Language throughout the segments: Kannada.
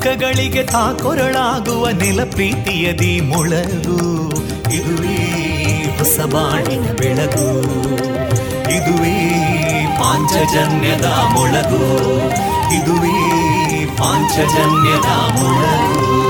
ದುಃಖಗಳಿಗೆ ತಾಕೊರಳಾಗುವ ನೆಲ ಪ್ರೀತಿಯದಿ ಮೊಳಗು. ಇದುವೇ ಹೊಸ ಬಾಣಿನ ಬೆಳಗು. ಇದುವೇ ಪಾಂಚಜನ್ಯದ ಮೊಳಗು. ಇದುವೇ ಪಾಂಚಜನ್ಯದ ಮೊಳಗು.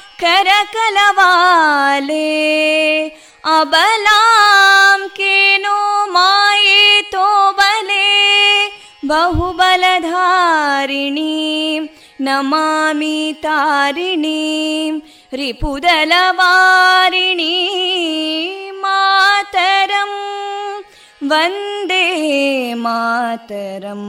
करकलवाले अबलां केनो मायेतो बले बहुबलधारिणीं नमामि तारिणीं रिपुदलवारिणी मातरं वन्दे मातरम्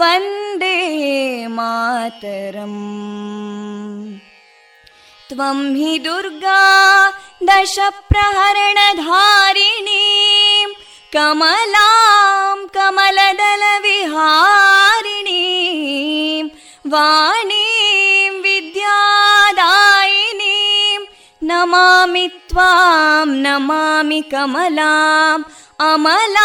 वन्दे मातरम् त्वं हि दुर्गा दशप्रहरणधारिणीं कमलां कमलदलविहारिणीं वाणीं विद्यादायिनीं नमामि त्वां नमामि कमलाम् अमलामतुलां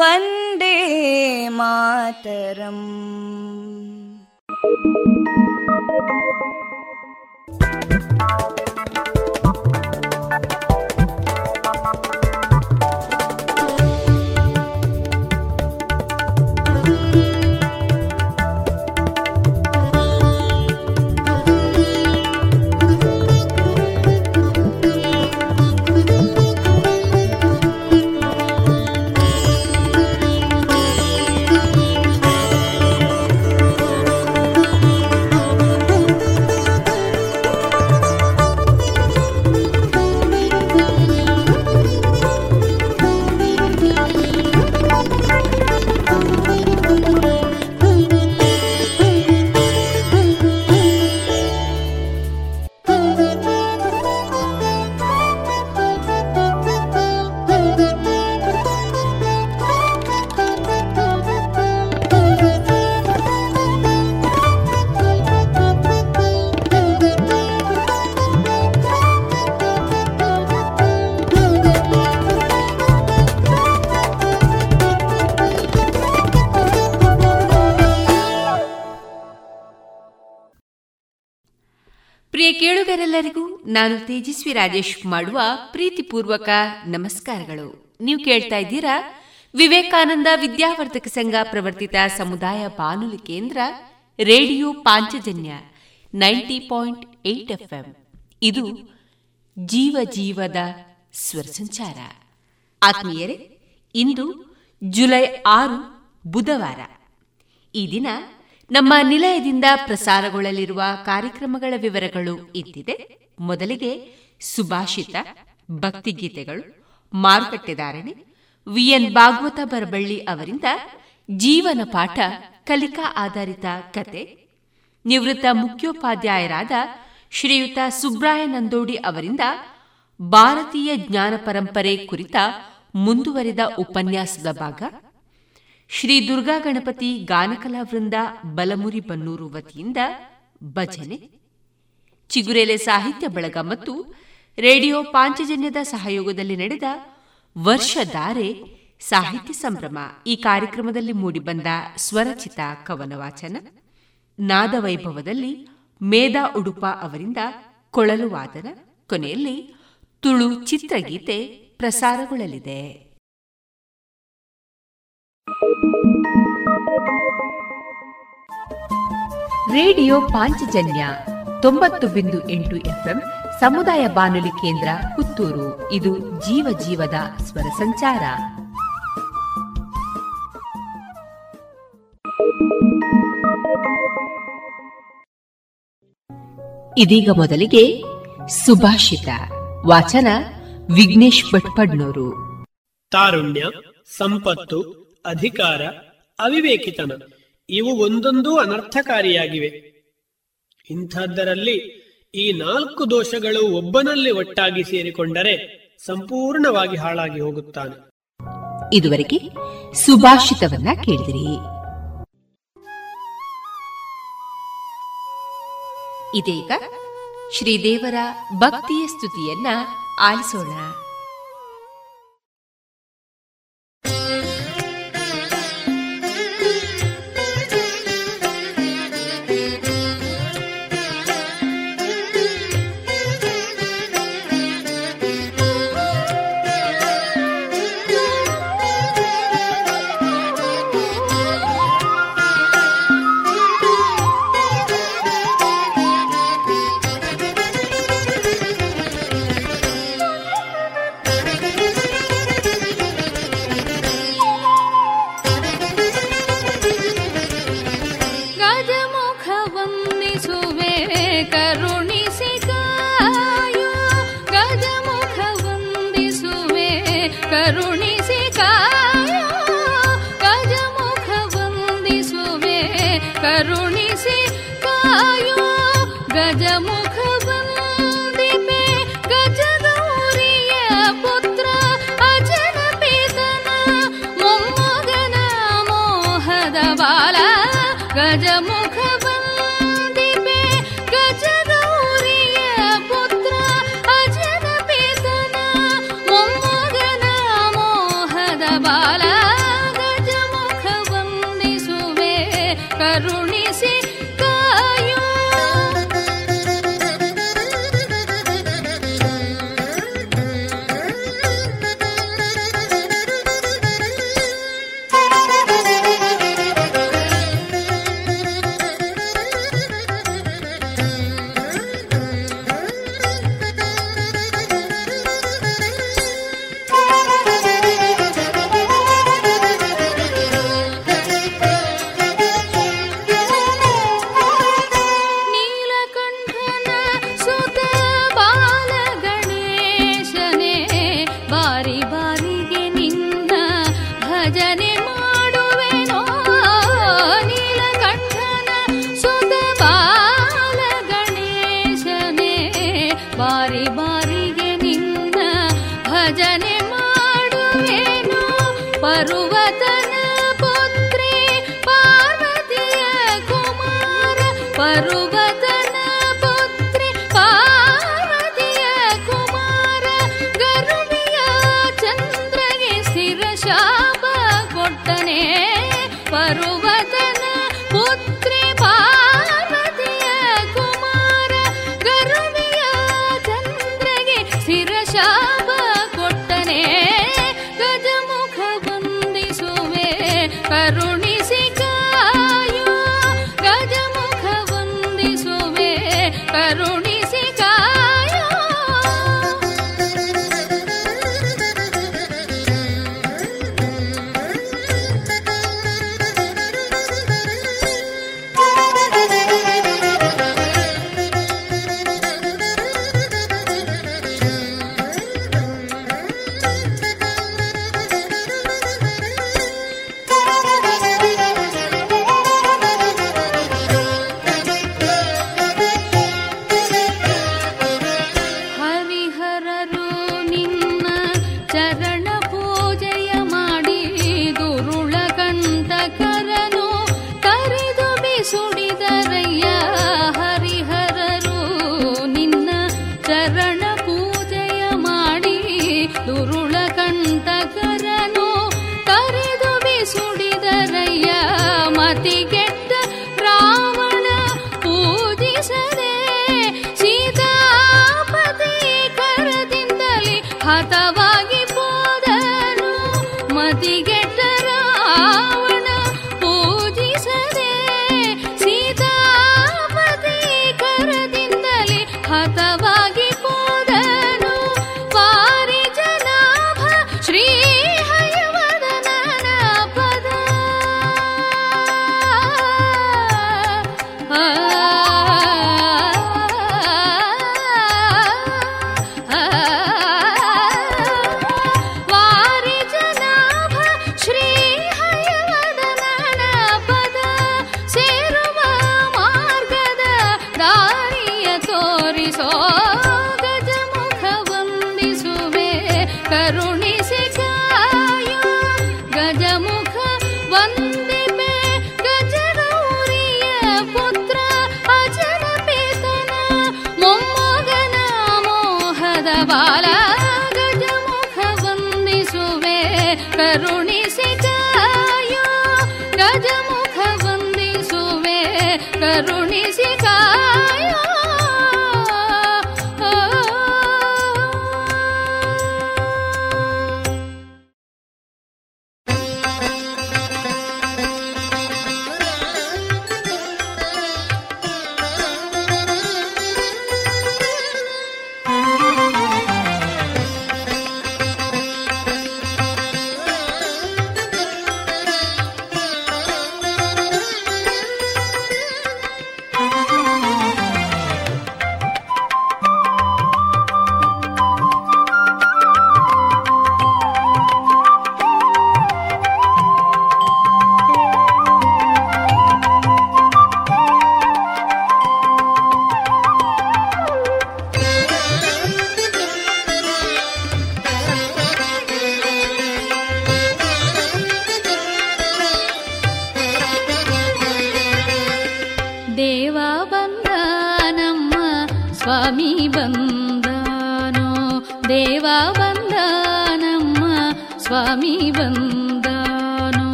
वन्दे मातरम् ಕೇಳುಗರೆಲ್ಲರಿಗೂ ನಾನು ತೇಜಸ್ವಿ ರಾಜೇಶ್ ಮಾಡುವ ಪ್ರೀತಿಪೂರ್ವಕ ನಮಸ್ಕಾರಗಳು. ನೀವು ಕೇಳ್ತಾ ಇದ್ದೀರಾ? ವಿವೇಕಾನಂದ ವಿದ್ಯಾವರ್ಧಕ ಸಂಘ ಪ್ರವರ್ತಿತ ಸಮುದಾಯ ಬಾನುಲಿ ಕೇಂದ್ರ, radio Panchajanya ninety point eight FM. ಇದು ಜೀವ ಜೀವದ ಸ್ವರ ಸಂಚಾರ. ಆತ್ಮೀಯರೇ, ಇಂದು ಜುಲೈ ಆರು, ಬುಧವಾರ. ಈ ದಿನ ನಮ್ಮ ನಿಲಯದಿಂದ ಪ್ರಸಾರಗೊಳ್ಳಲಿರುವ ಕಾರ್ಯಕ್ರಮಗಳ ವಿವರಗಳು ಇದ್ದಿದೆ ಮೊದಲಿಗೆ ಸುಭಾಷಿತ, ಭಕ್ತಿಗೀತೆಗಳು ಮಾರುಕಟ್ಟೆದಾರಣೆ ವಿಎನ್ ಭಾಗವತ ಬರಬಳ್ಳಿ ಅವರಿಂದ ಜೀವನ ಪಾಠ, ಕಲಿಕಾ ಆಧಾರಿತ ಕತೆ, ನಿವೃತ್ತ ಮುಖ್ಯೋಪಾಧ್ಯಾಯರಾದ ಶ್ರೀಯುತ ಸುಬ್ರಾಯ ನಂದೋಡಿ ಅವರಿಂದ ಭಾರತೀಯ ಜ್ಞಾನ ಪರಂಪರೆ ಕುರಿತ ಮುಂದುವರಿದ ಉಪನ್ಯಾಸದ ಭಾಗ. ಶ್ರೀ ದುರ್ಗಾ ಗಣಪತಿ ಗಾನಕಲಾ ವೃಂದ ಬಲಮುರಿ ಬನ್ನೂರು ವತಿಯಿಂದ ಭಜನೆ, ಚಿಗುರೆಲೆ ಸಾಹಿತ್ಯ ಬಳಗ ಮತ್ತು ರೇಡಿಯೋ ಪಾಂಚಜನ್ಯದ ಸಹಯೋಗದಲ್ಲಿ ನಡೆದ ವರ್ಷಧಾರೆ ಸಾಹಿತ್ಯ ಸಂಭ್ರಮ ಈ ಕಾರ್ಯಕ್ರಮದಲ್ಲಿ ಮೂಡಿಬಂದ ಸ್ವರಚಿತ ಕವನ ವಾಚನ ನಾದವೈಭವದಲ್ಲಿ ಮೇಧಾ ಉಡುಪ ಅವರಿಂದ ಕೊಳಲು ವಾದನ, ಕೊನೆಯಲ್ಲಿ ತುಳು ಚಿತ್ರಗೀತೆ ಪ್ರಸಾರಗೊಳ್ಳಲಿದೆ. ರೇಡಿಯೋ ಪಾಂಚಜನ್ಯ ತೊಂಬತ್ತು ಬಿಂದು ಎಂಟು ಎಫ್ಎಂ ಸಮುದಾಯ ಬಾನುಲಿ ಕೇಂದ್ರ ಪುತ್ತೂರು. ಇದು ಜೀವ ಜೀವದ ಸ್ವರ ಸಂಚಾರ. ಇದೀಗ ಮೊದಲಿಗೆ ಸುಭಾಷಿತ. ವಾಚನ ವಿಘ್ನೇಶ್ ಭಟ್ಪಡ್ನೂರು. ತಾರುಣ್ಯ, ಸಂಪತ್ತು ಅಧಿಕಾರ, ಅವಿವೇಕಿತನ. ಇವು ಒಂದೊಂದು ಅನರ್ಥಕಾರಿಯಾಗಿವೆ. ಇಂಥದ್ದರಲ್ಲಿ ಈ ನಾಲ್ಕು ದೋಷಗಳು ಒಬ್ಬನಲ್ಲಿ ಒಟ್ಟಾಗಿ ಸೇರಿಕೊಂಡರೆ ಸಂಪೂರ್ಣವಾಗಿ ಹಾಳಾಗಿ ಹೋಗುತ್ತಾನೆ. ಇದುವರೆಗೆ ಸುಭಾಷಿತವನ್ನ ಕೇಳಿದಿರಿ. ಇದೀಗ ಶ್ರೀದೇವರ ಭಕ್ತಿಯ ಸ್ತುತಿಯನ್ನ ಆಲಿಸೋಣ.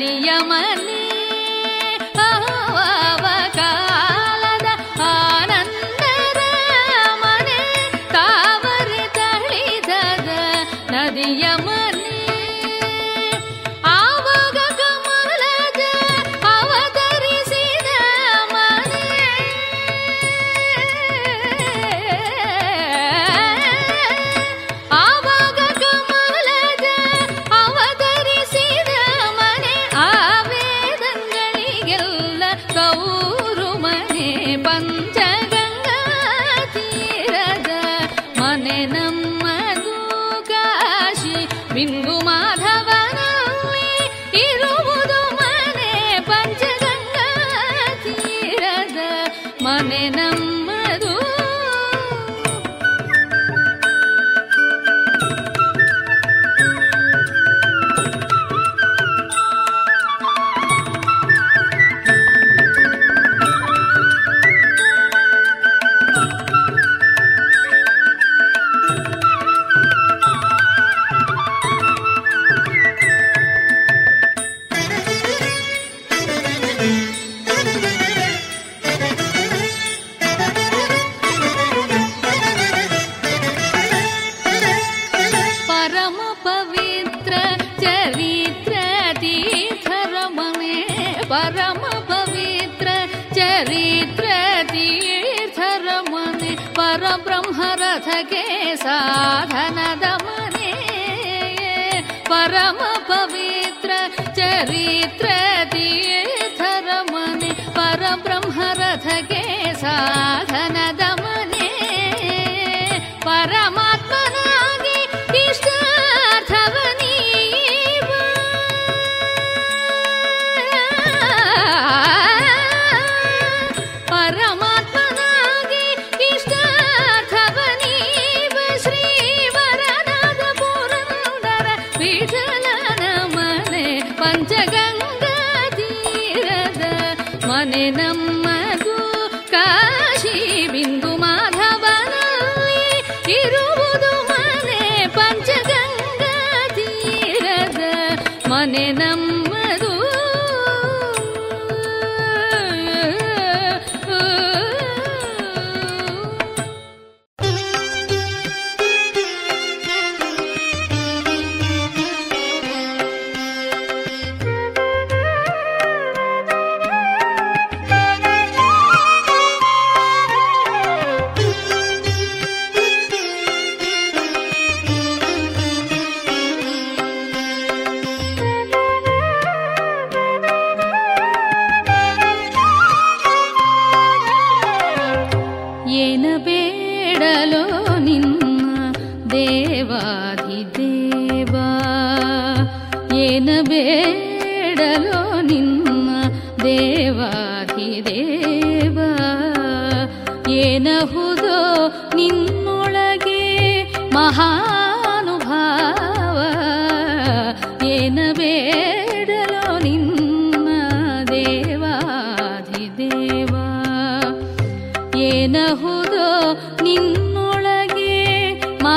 அதியமலே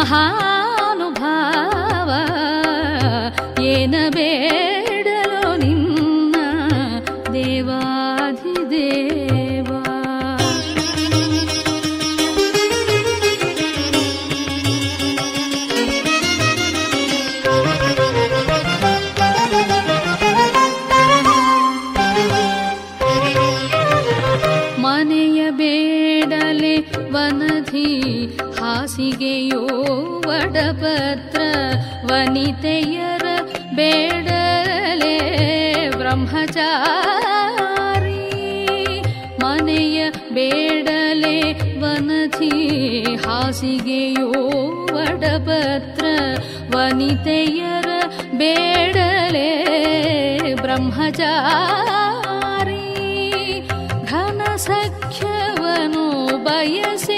महानुभाव येन एन ब्रह्मचारी ಮನೆಯ ಬೇಡಲೆ डले ಹಾಸಿಗೆಯೋ हसि ವನಿತೆಯರ ಬೇಡಲೆ ಬ್ರಹ್ಮಚಾರಿ ಘನ ಸಖ್ಯವನು ಬಯಸಿ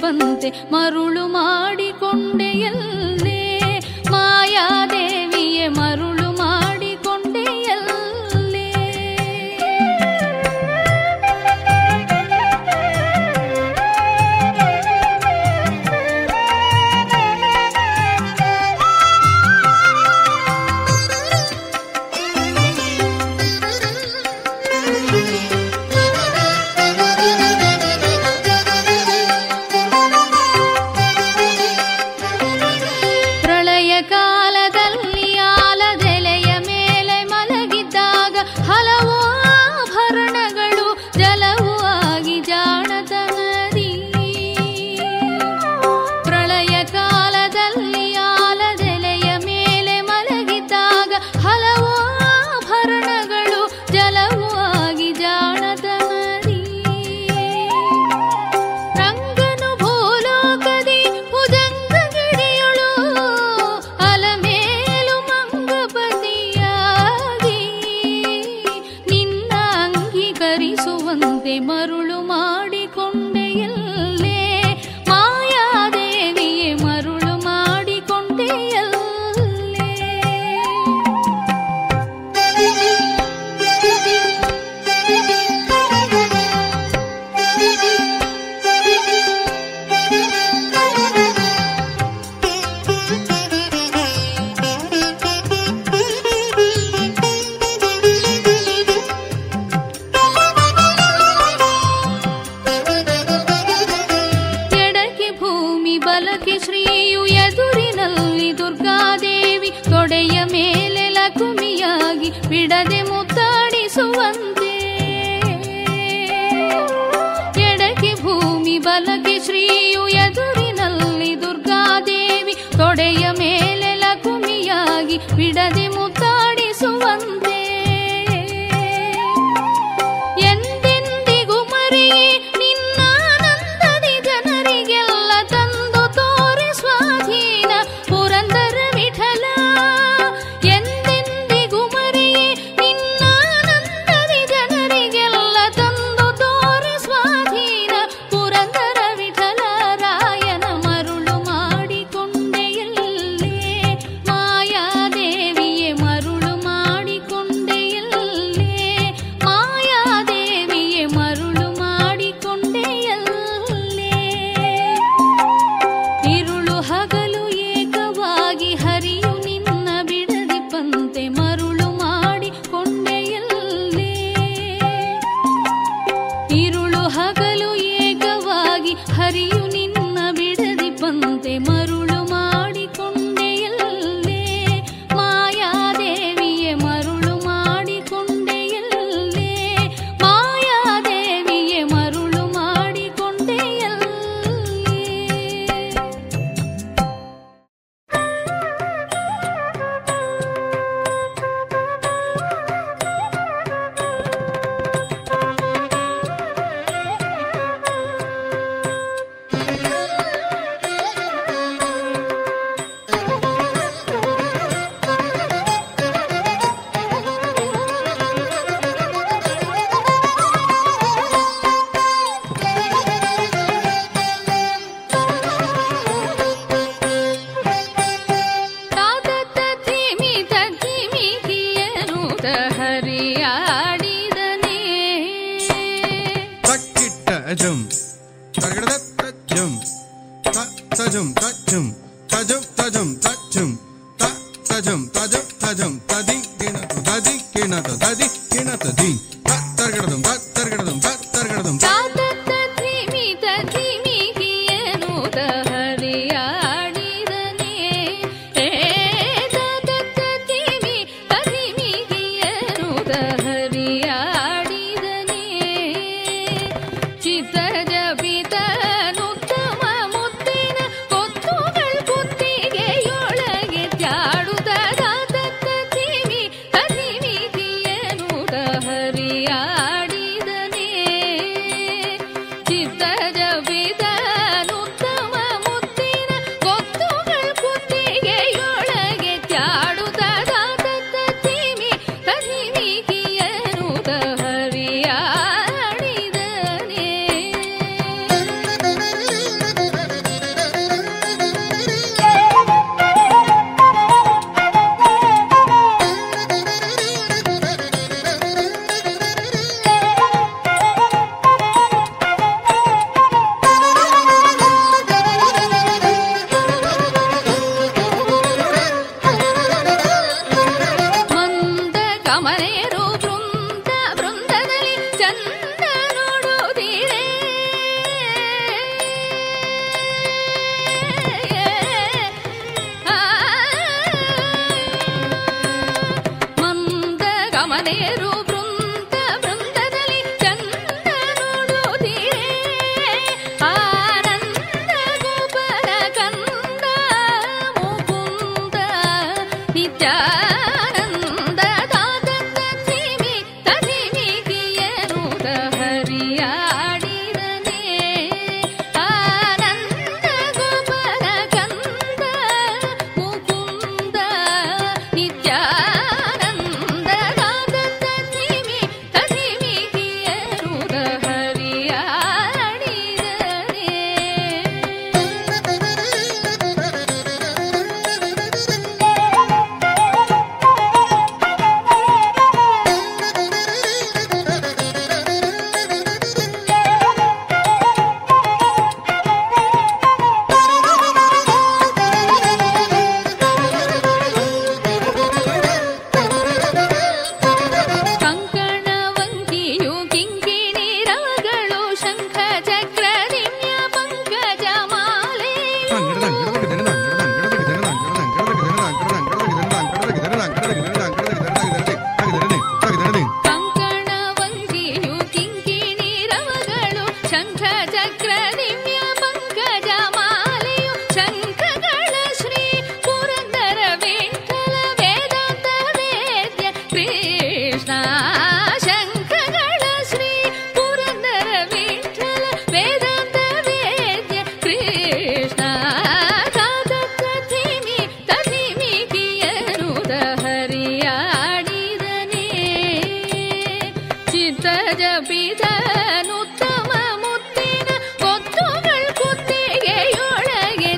ಬಂತೆ ಮರುಳು ಮಾಡಿಕೊಂಡೆಯಲ್ಲೇ ಮಾಯಾದೇವಿಯೇ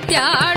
त्या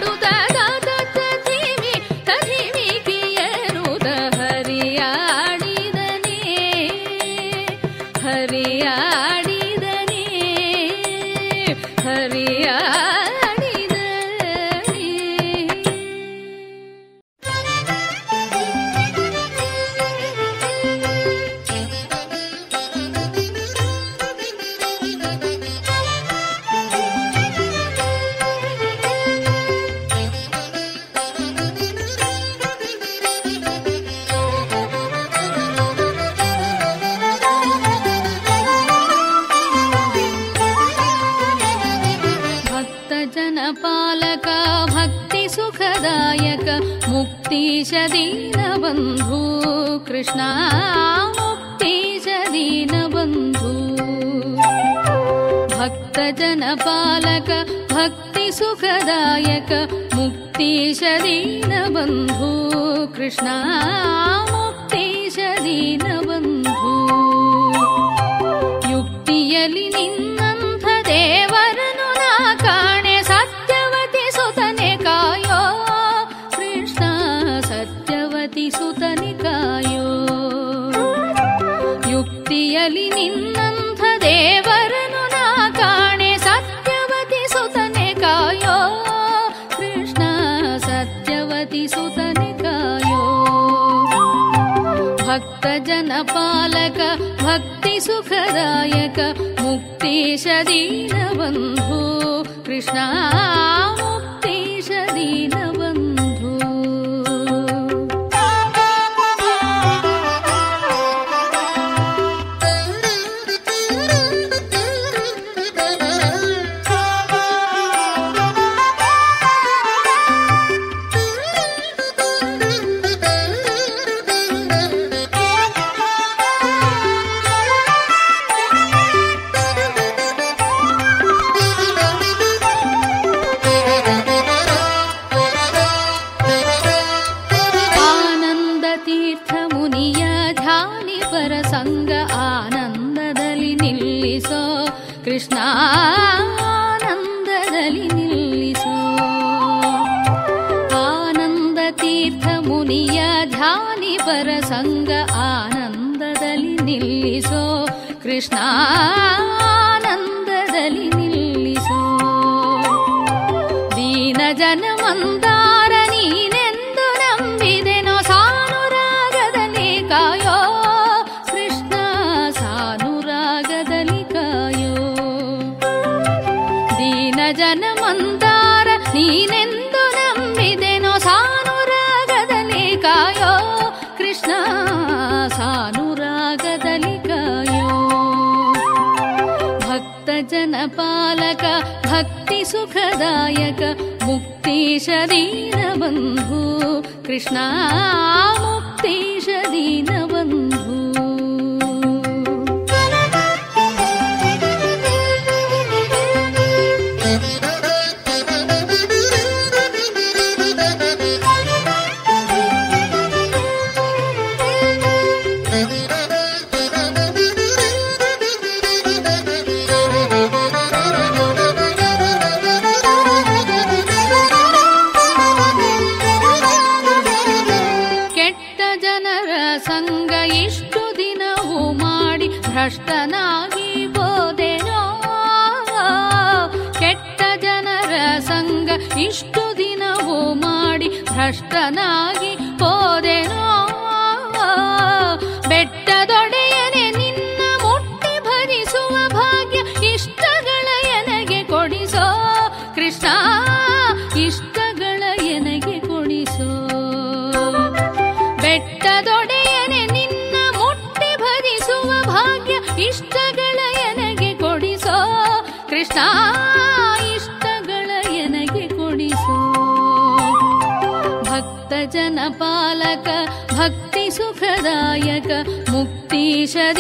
जनक मुक्तिशरीरबन्धु।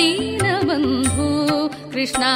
कृष्णा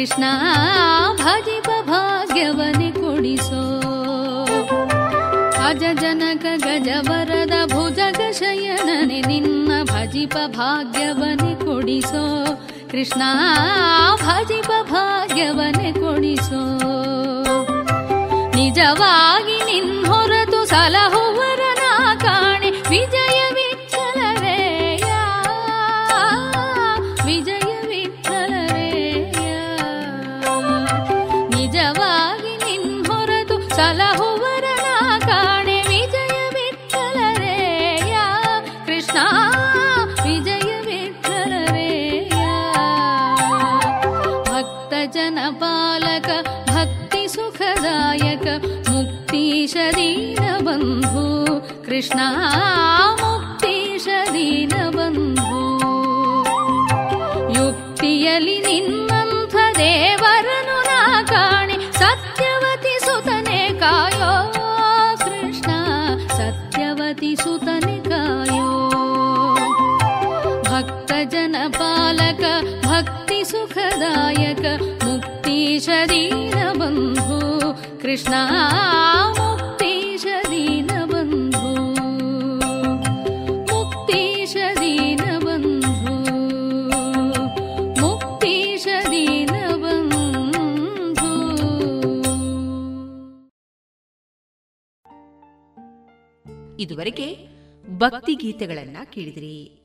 ಕೃಷ್ಣ, ಭಜಿಪ ಭಾಗ್ಯವನೆ ಕೊಡಿಸೋ. ಅಜ ಜನಕ ಗಜವರದ ಭುಜಗ ಶಯನನೆ ನಿನ್ನ ಭಜಿಪ ಭಾಗ್ಯವನೆ ಕೊಡಿಸೋ. ಕೃಷ್ಣ, ಭಜಿಪ ಭಾಗ್ಯವನೆ ಕೊಡಿಸೋ. ನಿಜವಾಗಿ ನಿನ್ ಹೊರತು ಸಲಹುವರನ ದೀನ ಬಂಧು ಕೃಷ್ಣ ಮುಕ್ತೀಶ ಬಂಧು ಮುಕ್ತೀಶ ಬಂಧು ಮುಕ್ತೀಶ ಬಂಧು ಇದುವರೆಗೆ ಭಕ್ತಿ ಗೀತೆಗಳನ್ನ ಕೇಳಿದಿರಿ.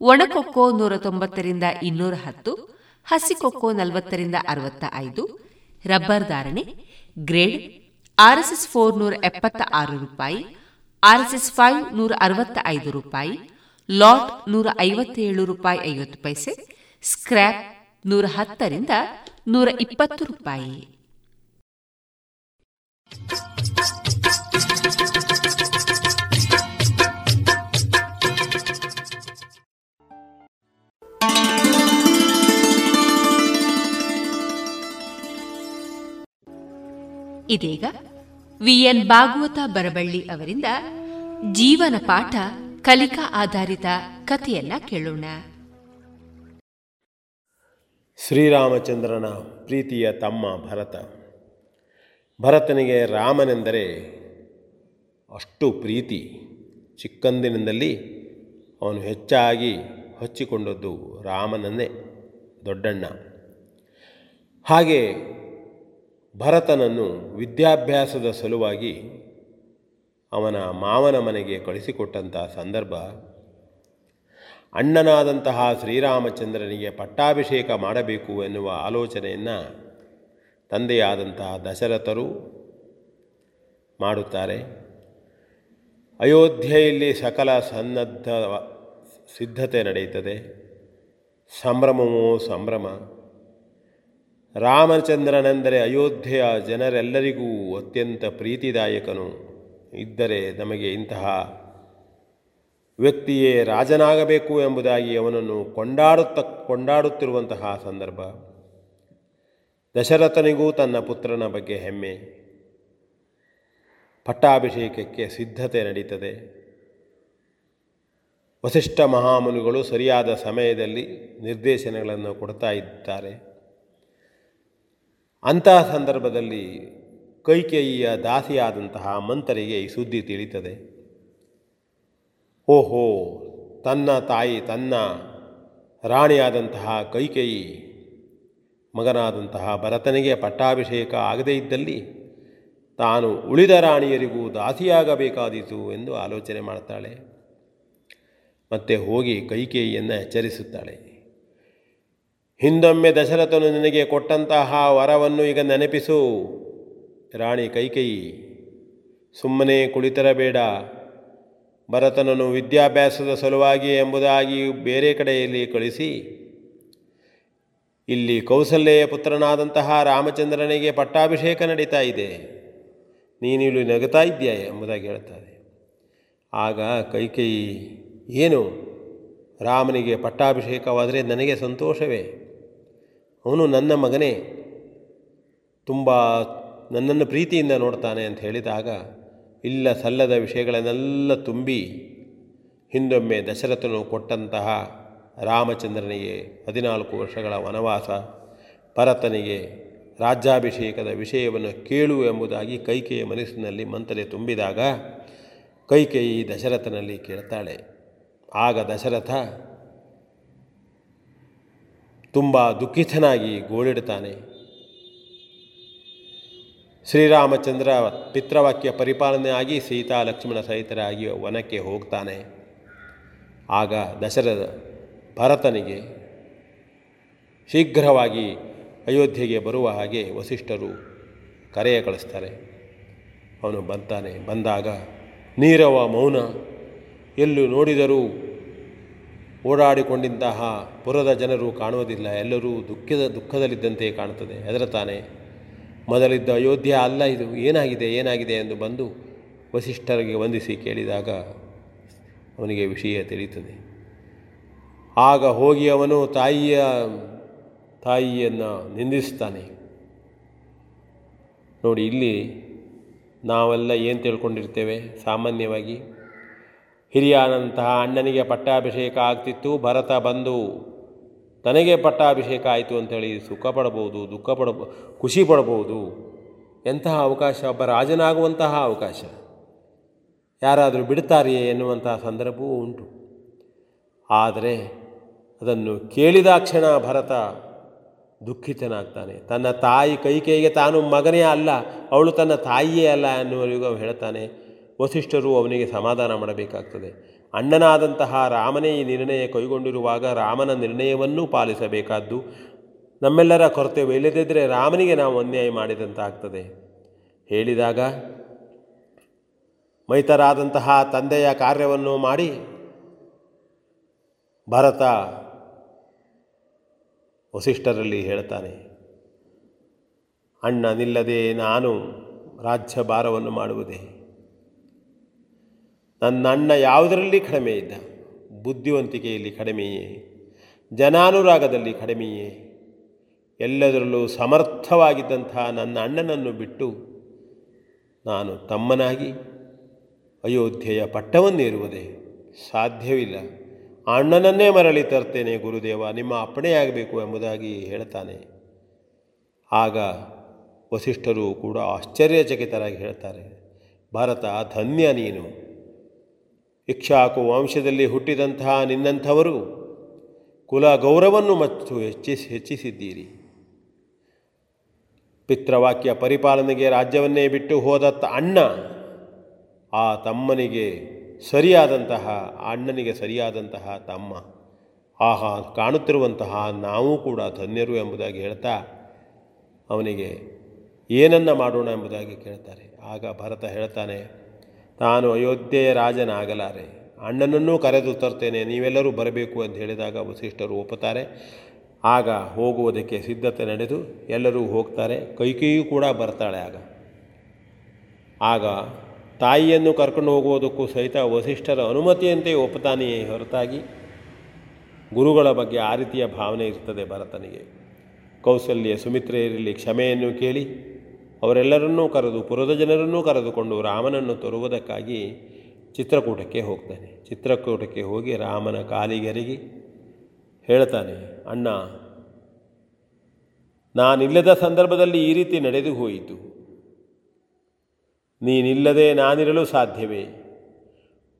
ಒಣಕೊಕ್ಕೋ ನೂರ ತೊಂಬತ್ತರಿಂದ ಇನ್ನೂರ ಹತ್ತು ಹಸಿಕೊಕ್ಕೋ ನಲವತ್ತರಿಂದ ಅರವತ್ತ ಐದು, ರಬ್ಬರ್ ಧಾರಣೆ, ಗ್ರೇಡ್, ಆರ್ಎಸ್ಎಸ್ ಫೋರ್ ನೂರ ಎಪ್ಪತ್ತ ಆರು ರೂಪಾಯಿ, ಆರ್ಎಸ್ಎಸ್ ಫೈವ್ ನೂರ ಅರವತ್ತ ಐದು ರೂಪಾಯಿ, ಲಾಟ್ ನೂರ ಐವತ್ತೇಳು ರೂಪಾಯಿ ಐವತ್ತು ಪೈಸೆ, ಸ್ಕ್ರ್ಯಾಪ್ ನೂರ ಹತ್ತರಿಂದ ನೂರ ಇಪ್ಪತ್ತು ರೂಪಾಯಿ. ಇದೀಗ ವಿಎನ್ ಭಾಗವತ ಬರಬಳ್ಳಿ ಅವರಿಂದ ಜೀವನ ಪಾಠ ಕಲಿಕಾ ಆಧಾರಿತ ಕಥೆಯನ್ನ ಕೇಳೋಣ. ಶ್ರೀರಾಮಚಂದ್ರನ ಪ್ರೀತಿಯ ತಮ್ಮ ಭರತ. ಭರತನಿಗೆ ರಾಮನೆಂದರೆ ಅಷ್ಟು ಪ್ರೀತಿ. ಚಿಕ್ಕಂದಿನಿಂದಲೇ ಅವನು ಹೆಚ್ಚಾಗಿ ಹಚ್ಚಿಕೊಂಡದ್ದು ರಾಮನನ್ನೇ, ದೊಡ್ಡಣ್ಣ. ಹಾಗೆ ಭರತನನ್ನು ವಿದ್ಯಾಭ್ಯಾಸದ ಸಲುವಾಗಿ ಅವನ ಮಾವನ ಮನೆಗೆ ಕಳಿಸಿಕೊಟ್ಟಂತಹ ಸಂದರ್ಭ, ಅಣ್ಣನಾದಂತಹ ಶ್ರೀರಾಮಚಂದ್ರನಿಗೆ ಪಟ್ಟಾಭಿಷೇಕ ಮಾಡಬೇಕು ಎನ್ನುವ ಆಲೋಚನೆಯನ್ನು ತಂದೆಯಾದಂತಹ ದಶರಥರು ಮಾಡುತ್ತಾರೆ. ಅಯೋಧ್ಯೆಯಲ್ಲಿ ಸಕಲ ಸನ್ನದ್ಧ ಸಿದ್ಧತೆ ನಡೆಯುತ್ತದೆ. ಸಂಭ್ರಮವೋ ಸಂಭ್ರಮ. ರಾಮಚಂದ್ರನೆಂದರೆ ಅಯೋಧ್ಯೆಯ ಜನರೆಲ್ಲರಿಗೂ ಅತ್ಯಂತ ಪ್ರೀತಿದಾಯಕನು. ಇದ್ದರೆ ನಮಗೆ ಇಂತಹ ವ್ಯಕ್ತಿಯೇ ರಾಜನಾಗಬೇಕು ಎಂಬುದಾಗಿ ಅವನನ್ನು ಕೊಂಡಾಡುತ್ತ, ಕೊಂಡಾಡುತ್ತಿರುವಂತಹ ಸಂದರ್ಭ. ದಶರಥನಿಗೂ ತನ್ನ ಪುತ್ರನ ಬಗ್ಗೆ ಹೆಮ್ಮೆ. ಪಟ್ಟಾಭಿಷೇಕಕ್ಕೆ ಸಿದ್ಧತೆ ನಡೀತದೆ. ವಸಿಷ್ಠ ಮಹಾಮುನಿಗಳು ಸರಿಯಾದ ಸಮಯದಲ್ಲಿ ನಿರ್ದೇಶನಗಳನ್ನು ಕೊಡ್ತಾ ಇದ್ದಾರೆ. ಅಂತಹ ಸಂದರ್ಭದಲ್ಲಿ ಕೈಕೇಯಿಯ ದಾಸಿಯಾದಂತಹ ಮಂತರಿಗೆ ಈ ಸುದ್ದಿ ತಿಳಿತದೆ. ಓಹೋ, ತನ್ನ ತಾಯಿ, ತನ್ನ ರಾಣಿಯಾದಂತಹ ಕೈಕೇಯಿ ಮಗನಾದಂತಹ ಭರತನಿಗೆ ಪಟ್ಟಾಭಿಷೇಕ ಆಗದೇ ಇದ್ದಲ್ಲಿ ತಾನು ಉಳಿದ ರಾಣಿಯರಿಗೂ ದಾಸಿಯಾಗಬೇಕಾದೀತು ಎಂದು ಆಲೋಚನೆ ಮಾಡ್ತಾಳೆ. ಮತ್ತೆ ಹೋಗಿ ಕೈಕೇಯಿಯನ್ನು ಎಚ್ಚರಿಸುತ್ತಾಳೆ. ಹಿಂದೊಮ್ಮೆ ದಶರಥನು ನಿನಗೆ ಕೊಟ್ಟಂತಹ ವರವನ್ನು ಈಗ ನೆನಪಿಸು. ರಾಣಿ ಕೈಕೇಯಿ, ಸುಮ್ಮನೆ ಕುಳಿತರಬೇಡ. ಭರತನನ್ನು ವಿದ್ಯಾಭ್ಯಾಸದ ಸಲುವಾಗಿ ಎಂಬುದಾಗಿ ಬೇರೆ ಕಡೆಯಲ್ಲಿ ಕಳಿಸಿ. ಇಲ್ಲಿ ಕೌಸಲ್ಯ ಪುತ್ರನಾದಂತಹ ರಾಮಚಂದ್ರನಿಗೆ ಪಟ್ಟಾಭಿಷೇಕ ನಡೀತಾ ಇದೆ. ನೀನಿಲ್ಲಿ ನಗುತ್ತಾ ಇದ್ದೀಯ ಎಂಬುದಾಗಿ ಹೇಳ್ತಾರೆ ಆಗ ಕೈಕೇಯಿ, ಏನು? ರಾಮನಿಗೆ ಪಟ್ಟಾಭಿಷೇಕವಾದರೆ ನನಗೆ ಸಂತೋಷವೇ? ಅವನು ನನ್ನ ಮಗನೇ. ತುಂಬ ನನ್ನನ್ನು ಪ್ರೀತಿಯಿಂದ ನೋಡ್ತಾನೆ ಅಂತ ಹೇಳಿದಾಗ, ಇಲ್ಲ ಸಲ್ಲದ ವಿಷಯಗಳನ್ನೆಲ್ಲ ತುಂಬಿ ಹಿಂದೊಮ್ಮೆ ದಶರಥನು ಕೊಟ್ಟಂತಹ ರಾಮಚಂದ್ರನಿಗೆ ಹದಿನಾಲ್ಕು ವರ್ಷಗಳ ವನವಾಸ, ಭರತನಿಗೆ ರಾಜ್ಯಾಭಿಷೇಕದ ವಿಷಯವನ್ನು ಕೇಳು ಎಂಬುದಾಗಿ ಕೈಕೇಯ ಮನಸ್ಸಿನಲ್ಲಿ ಮಂತನೆ ತುಂಬಿದಾಗ ಕೈಕೇಯಿ ದಶರಥನಲ್ಲಿ ಕೇಳ್ತಾಳೆ. ಆಗ ದಶರಥ ತುಂಬ ದುಃಖಿತನಾಗಿ ಗೋಳಿಡ್ತಾನೆ ಶ್ರೀರಾಮಚಂದ್ರ ಪಿತೃವಾಕ್ಯ ಪರಿಪಾಲನೆ ಆಗಿ ಸೀತಾ ಲಕ್ಷ್ಮಣ ಸಹಿತರಾಗಿ ವನಕ್ಕೆ ಹೋಗ್ತಾನೆ. ಆಗ ದಶರಥ ಭರತನಿಗೆ ಶೀಘ್ರವಾಗಿ ಅಯೋಧ್ಯೆಗೆ ಬರುವ ಹಾಗೆ ವಸಿಷ್ಠರು ಕರೆಯ ಕಳಿಸ್ತಾರೆ. ಅವನು ಬಂತಾನೆ. ಬಂದಾಗ ನೀರವ ಮೌನ, ಎಲ್ಲೂ ನೋಡಿದರೂ ಓಡಾಡಿಕೊಂಡಿದ್ದಂತಹ ಪುರದ ಜನರು ಕಾಣುವುದಿಲ್ಲ. ಎಲ್ಲರೂ ದುಃಖದ ದುಃಖದಲ್ಲಿದ್ದಂತೆ ಕಾಣುತ್ತದೆ. ತಾನೆ ಮೊದಲಿದ್ದ ಅಯೋಧ್ಯ ಅಲ್ಲ ಇದು. ಏನಾಗಿದೆ? ಏನಾಗಿದೆ ಎಂದು ಬಂದು ವಸಿಷ್ಠರಿಗೆ ವಂದಿಸಿ ಕೇಳಿದಾಗ ಅವನಿಗೆ ವಿಷಯ ತಿಳಿಯುತ್ತದೆ. ಆಗ ಹೋಗಿ ಅವನು ತಾಯಿಯ, ತಾಯಿಯನ್ನು ನಿಂದಿಸ್ತಾನೆ ನೋಡಿ, ಇಲ್ಲಿ ನಾವೆಲ್ಲ ಏನು ತಿಳ್ಕೊಂಡಿರ್ತೇವೆ? ಸಾಮಾನ್ಯವಾಗಿ ಹಿರಿಯನಂತಹ ಅಣ್ಣನಿಗೆ ಪಟ್ಟಾಭಿಷೇಕ ಆಗ್ತಿತ್ತು, ಭರತ ಬಂದು ತನಗೆ ಪಟ್ಟಾಭಿಷೇಕ ಆಯಿತು ಅಂತೇಳಿ ಸುಖ ಪಡಬಹುದು ದುಃಖ ಪಡಬ ಖುಷಿ ಪಡಬಹುದು ಎಂತಹ ಅವಕಾಶ? ಒಬ್ಬ ರಾಜನಾಗುವಂತಹ ಅವಕಾಶ. ಯಾರಾದರೂ ಬಿಡ್ತಾರೆಯೇ ಎನ್ನುವಂತಹ ಸಂದರ್ಭವೂ ಉಂಟು. ಆದರೆ ಅದನ್ನು ಕೇಳಿದಾಕ್ಷಣ ಭರತ ದುಃಖಿತನಾಗ್ತಾನೆ. ತನ್ನ ತಾಯಿ ಕೈಕೈಗೆ ತಾನು ಮಗನೇ ಅಲ್ಲ, ಅವಳು ತನ್ನ ತಾಯಿಯೇ ಅಲ್ಲ ಎನ್ನುವರಿಗೂ ಹೇಳ್ತಾನೆ. ವಸಿಷ್ಠರು ಅವನಿಗೆ ಸಮಾಧಾನ ಮಾಡಬೇಕಾಗ್ತದೆ. ಅಣ್ಣನಾದಂತಹ ರಾಮನೇ ಈ ನಿರ್ಣಯ ಕೈಗೊಂಡಿರುವಾಗ ರಾಮನ ನಿರ್ಣಯವನ್ನೂ ಪಾಲಿಸಬೇಕಾದ್ದು ನಮ್ಮೆಲ್ಲರ ಕರ್ತವ್ಯ. ಇಲ್ಲದಿದ್ದರೆ ರಾಮನಿಗೆ ನಾವು ಅನ್ಯಾಯ ಮಾಡಿದಂತಾಗ್ತದೆ. ಹೇಳಿದಾಗ ಮೈತರಾದಂತಹ ತಂದೆಯ ಕಾರ್ಯವನ್ನು ಮಾಡಿ ಭರತ ವಸಿಷ್ಠರಲ್ಲಿ ಹೇಳ್ತಾನೆ, ಅಣ್ಣ, ನಿಲ್ಲದೆ ನಾನು ರಾಜ್ಯಭಾರವನ್ನು ಮಾಡುವುದೇ ನನ್ನ ಅಣ್ಣ ಯಾವುದರಲ್ಲಿ ಕಡಿಮೆ ಇದ್ದ? ಬುದ್ಧಿವಂತಿಕೆಯಲ್ಲಿ ಕಡಿಮೆಯೇ? ಜನಾನುರಾಗದಲ್ಲಿ ಕಡಿಮೆಯೇ? ಎಲ್ಲದರಲ್ಲೂ ಸಮರ್ಥವಾಗಿದ್ದಂತಹ ನನ್ನ ಅಣ್ಣನನ್ನು ಬಿಟ್ಟು ನಾನು ತಮ್ಮನಾಗಿ ಅಯೋಧ್ಯೆಯ ಪಟ್ಟವನ್ನೇರುವುದೇ ಸಾಧ್ಯವಿಲ್ಲ. ಅಣ್ಣನನ್ನೇ ಮರಳಿ ತರ್ತೇನೆ ಗುರುದೇವ, ನಿಮ್ಮ ಅಪ್ಪಣೆಯಾಗಬೇಕು ಎಂಬುದಾಗಿ ಹೇಳ್ತಾನೆ. ಆಗ ವಸಿಷ್ಠರು ಕೂಡ ಆಶ್ಚರ್ಯಚಕಿತರಾಗಿ ಹೇಳ್ತಾರೆ, ಭಾರತ ಧನ್ಯ ನೀನು. ಇಕ್ಷಾಕು ವಂಶದಲ್ಲಿ ಹುಟ್ಟಿದಂತಹ ನಿನ್ನಂಥವರು ಕುಲ ಗೌರವವನ್ನು ಮತ್ತು ಹೆಚ್ಚಿಸಿ ಹೆಚ್ಚಿಸಿದ್ದೀರಿ. ಪಿತೃವಾಕ್ಯ ಪರಿಪಾಲನೆಗೆ ರಾಜ್ಯವನ್ನೇ ಬಿಟ್ಟು ಹೋದ ಅಣ್ಣ, ಆ ತಮ್ಮನಿಗೆ ಸರಿಯಾದಂತಹ, ಅಣ್ಣನಿಗೆ ಸರಿಯಾದಂತಹ ತಮ್ಮ. ಆಹಾ, ಕಾಣುತ್ತಿರುವಂತಹ ನಾವು ಕೂಡ ಧನ್ಯರು ಎಂಬುದಾಗಿ ಹೇಳ್ತಾ ಅವನಿಗೆ ಏನನ್ನ ಮಾಡೋಣ ಎಂಬುದಾಗಿ ಕೇಳ್ತಾರೆ. ಆಗ ಭರತ ಹೇಳ್ತಾನೆ ತಾನು ಅಯೋಧ್ಯೆಯ ರಾಜನಾಗಲಾರೆ. ಅಣ್ಣನನ್ನೂ ಕರೆದು ತರ್ತೇನೆ, ನೀವೆಲ್ಲರೂ ಬರಬೇಕು ಅಂತ ಹೇಳಿದಾಗ ವಸಿಷ್ಠರು ಒಪ್ಪುತ್ತಾರೆ. ಆಗ ಹೋಗುವುದಕ್ಕೆ ಸಿದ್ಧತೆ ನಡೆದು ಎಲ್ಲರೂ ಹೋಗ್ತಾರೆ. ಕೈಕೇಯೂ ಕೂಡ ಬರ್ತಾಳೆ ಆಗ. ಆಗ ತಾಯಿಯನ್ನು ಕರ್ಕೊಂಡು ಹೋಗುವುದಕ್ಕೂ ಸಹಿತ ವಸಿಷ್ಠರ ಅನುಮತಿಯಂತೆ ಒಪ್ಪುತ್ತಾನೆಯೇ ಹೊರತಾಗಿ ಗುರುಗಳ ಬಗ್ಗೆ ಆ ರೀತಿಯ ಭಾವನೆ ಇರ್ತದೆ ಭರತನಿಗೆ. ಕೌಸಲ್ಯ ಸುಮಿತ್ರೆಯರಲ್ಲಿ ಕ್ಷಮೆಯನ್ನು ಕೇಳಿ ಅವರೆಲ್ಲರನ್ನೂ ಕರೆದು ಪುರದ ಜನರನ್ನೂ ಕರೆದುಕೊಂಡು ರಾಮನನ್ನು ತರುವುದಕ್ಕಾಗಿ ಚಿತ್ರಕೂಟಕ್ಕೆ ಹೋಗ್ತಾನೆ. ಚಿತ್ರಕೂಟಕ್ಕೆ ಹೋಗಿ ರಾಮನ ಕಾಲಿಗರಿಗೆ ಹೇಳ್ತಾನೆ, ಅಣ್ಣ, ನಾನಿಲ್ಲದ ಸಂದರ್ಭದಲ್ಲಿ ಈ ರೀತಿ ನಡೆದು ಹೋಯಿತು. ನೀನಿಲ್ಲದೆ ನಾನಿರಲು ಸಾಧ್ಯವೇ?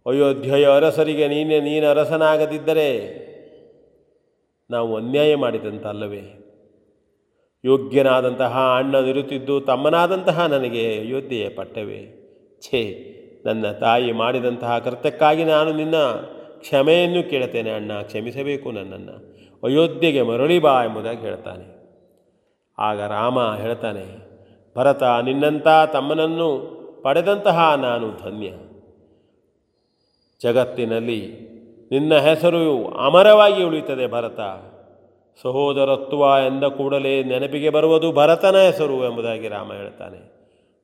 ಅಯೋಧ್ಯೆಯ ಅರಸರಿಗೆ ನೀನೇ ನೀನು ಅರಸನಾಗದಿದ್ದರೆ ನಾವು ಅನ್ಯಾಯ ಮಾಡಿದಂತಲ್ಲವೇ? ಯೋಗ್ಯನಾದಂತಹ ಅಣ್ಣನಿರುತ್ತಿದ್ದು ತಮ್ಮನಾದಂತಹ ನನಗೆ ಅಯೋಧ್ಯೆಯ ಪಟ್ಟವೇ. ಛೇ, ನನ್ನ ತಾಯಿ ಮಾಡಿದಂತಹ ಕೃತ್ಯಕ್ಕಾಗಿ ನಾನು ನಿನ್ನ ಕ್ಷಮೆಯನ್ನು ಕೇಳುತ್ತೇನೆ ಅಣ್ಣ, ಕ್ಷಮಿಸಬೇಕು ನನ್ನನ್ನು. ಅಯೋಧ್ಯೆಗೆ ಮರಳಿ ಬಾ ಎಂಬುದಾಗಿ ಹೇಳ್ತಾನೆ ಆಗ ರಾಮ ಹೇಳ್ತಾನೆ ಭರತ, ನಿನ್ನಂಥ ತಮ್ಮನನ್ನು ಪಡೆದಂತಹ ನಾನು ಧನ್ಯ. ಜಗತ್ತಿನಲ್ಲಿ ನಿನ್ನ ಹೆಸರು ಅಮರವಾಗಿ ಉಳಿಯುತ್ತದೆ ಭರತ. ಸಹೋದರತ್ವ ಎಂದ ಕೂಡಲೇ ನೆನಪಿಗೆ ಬರುವುದು ಭರತನ ಹೆಸರು ಎಂಬುದಾಗಿ ರಾಮ ಹೇಳ್ತಾನೆ.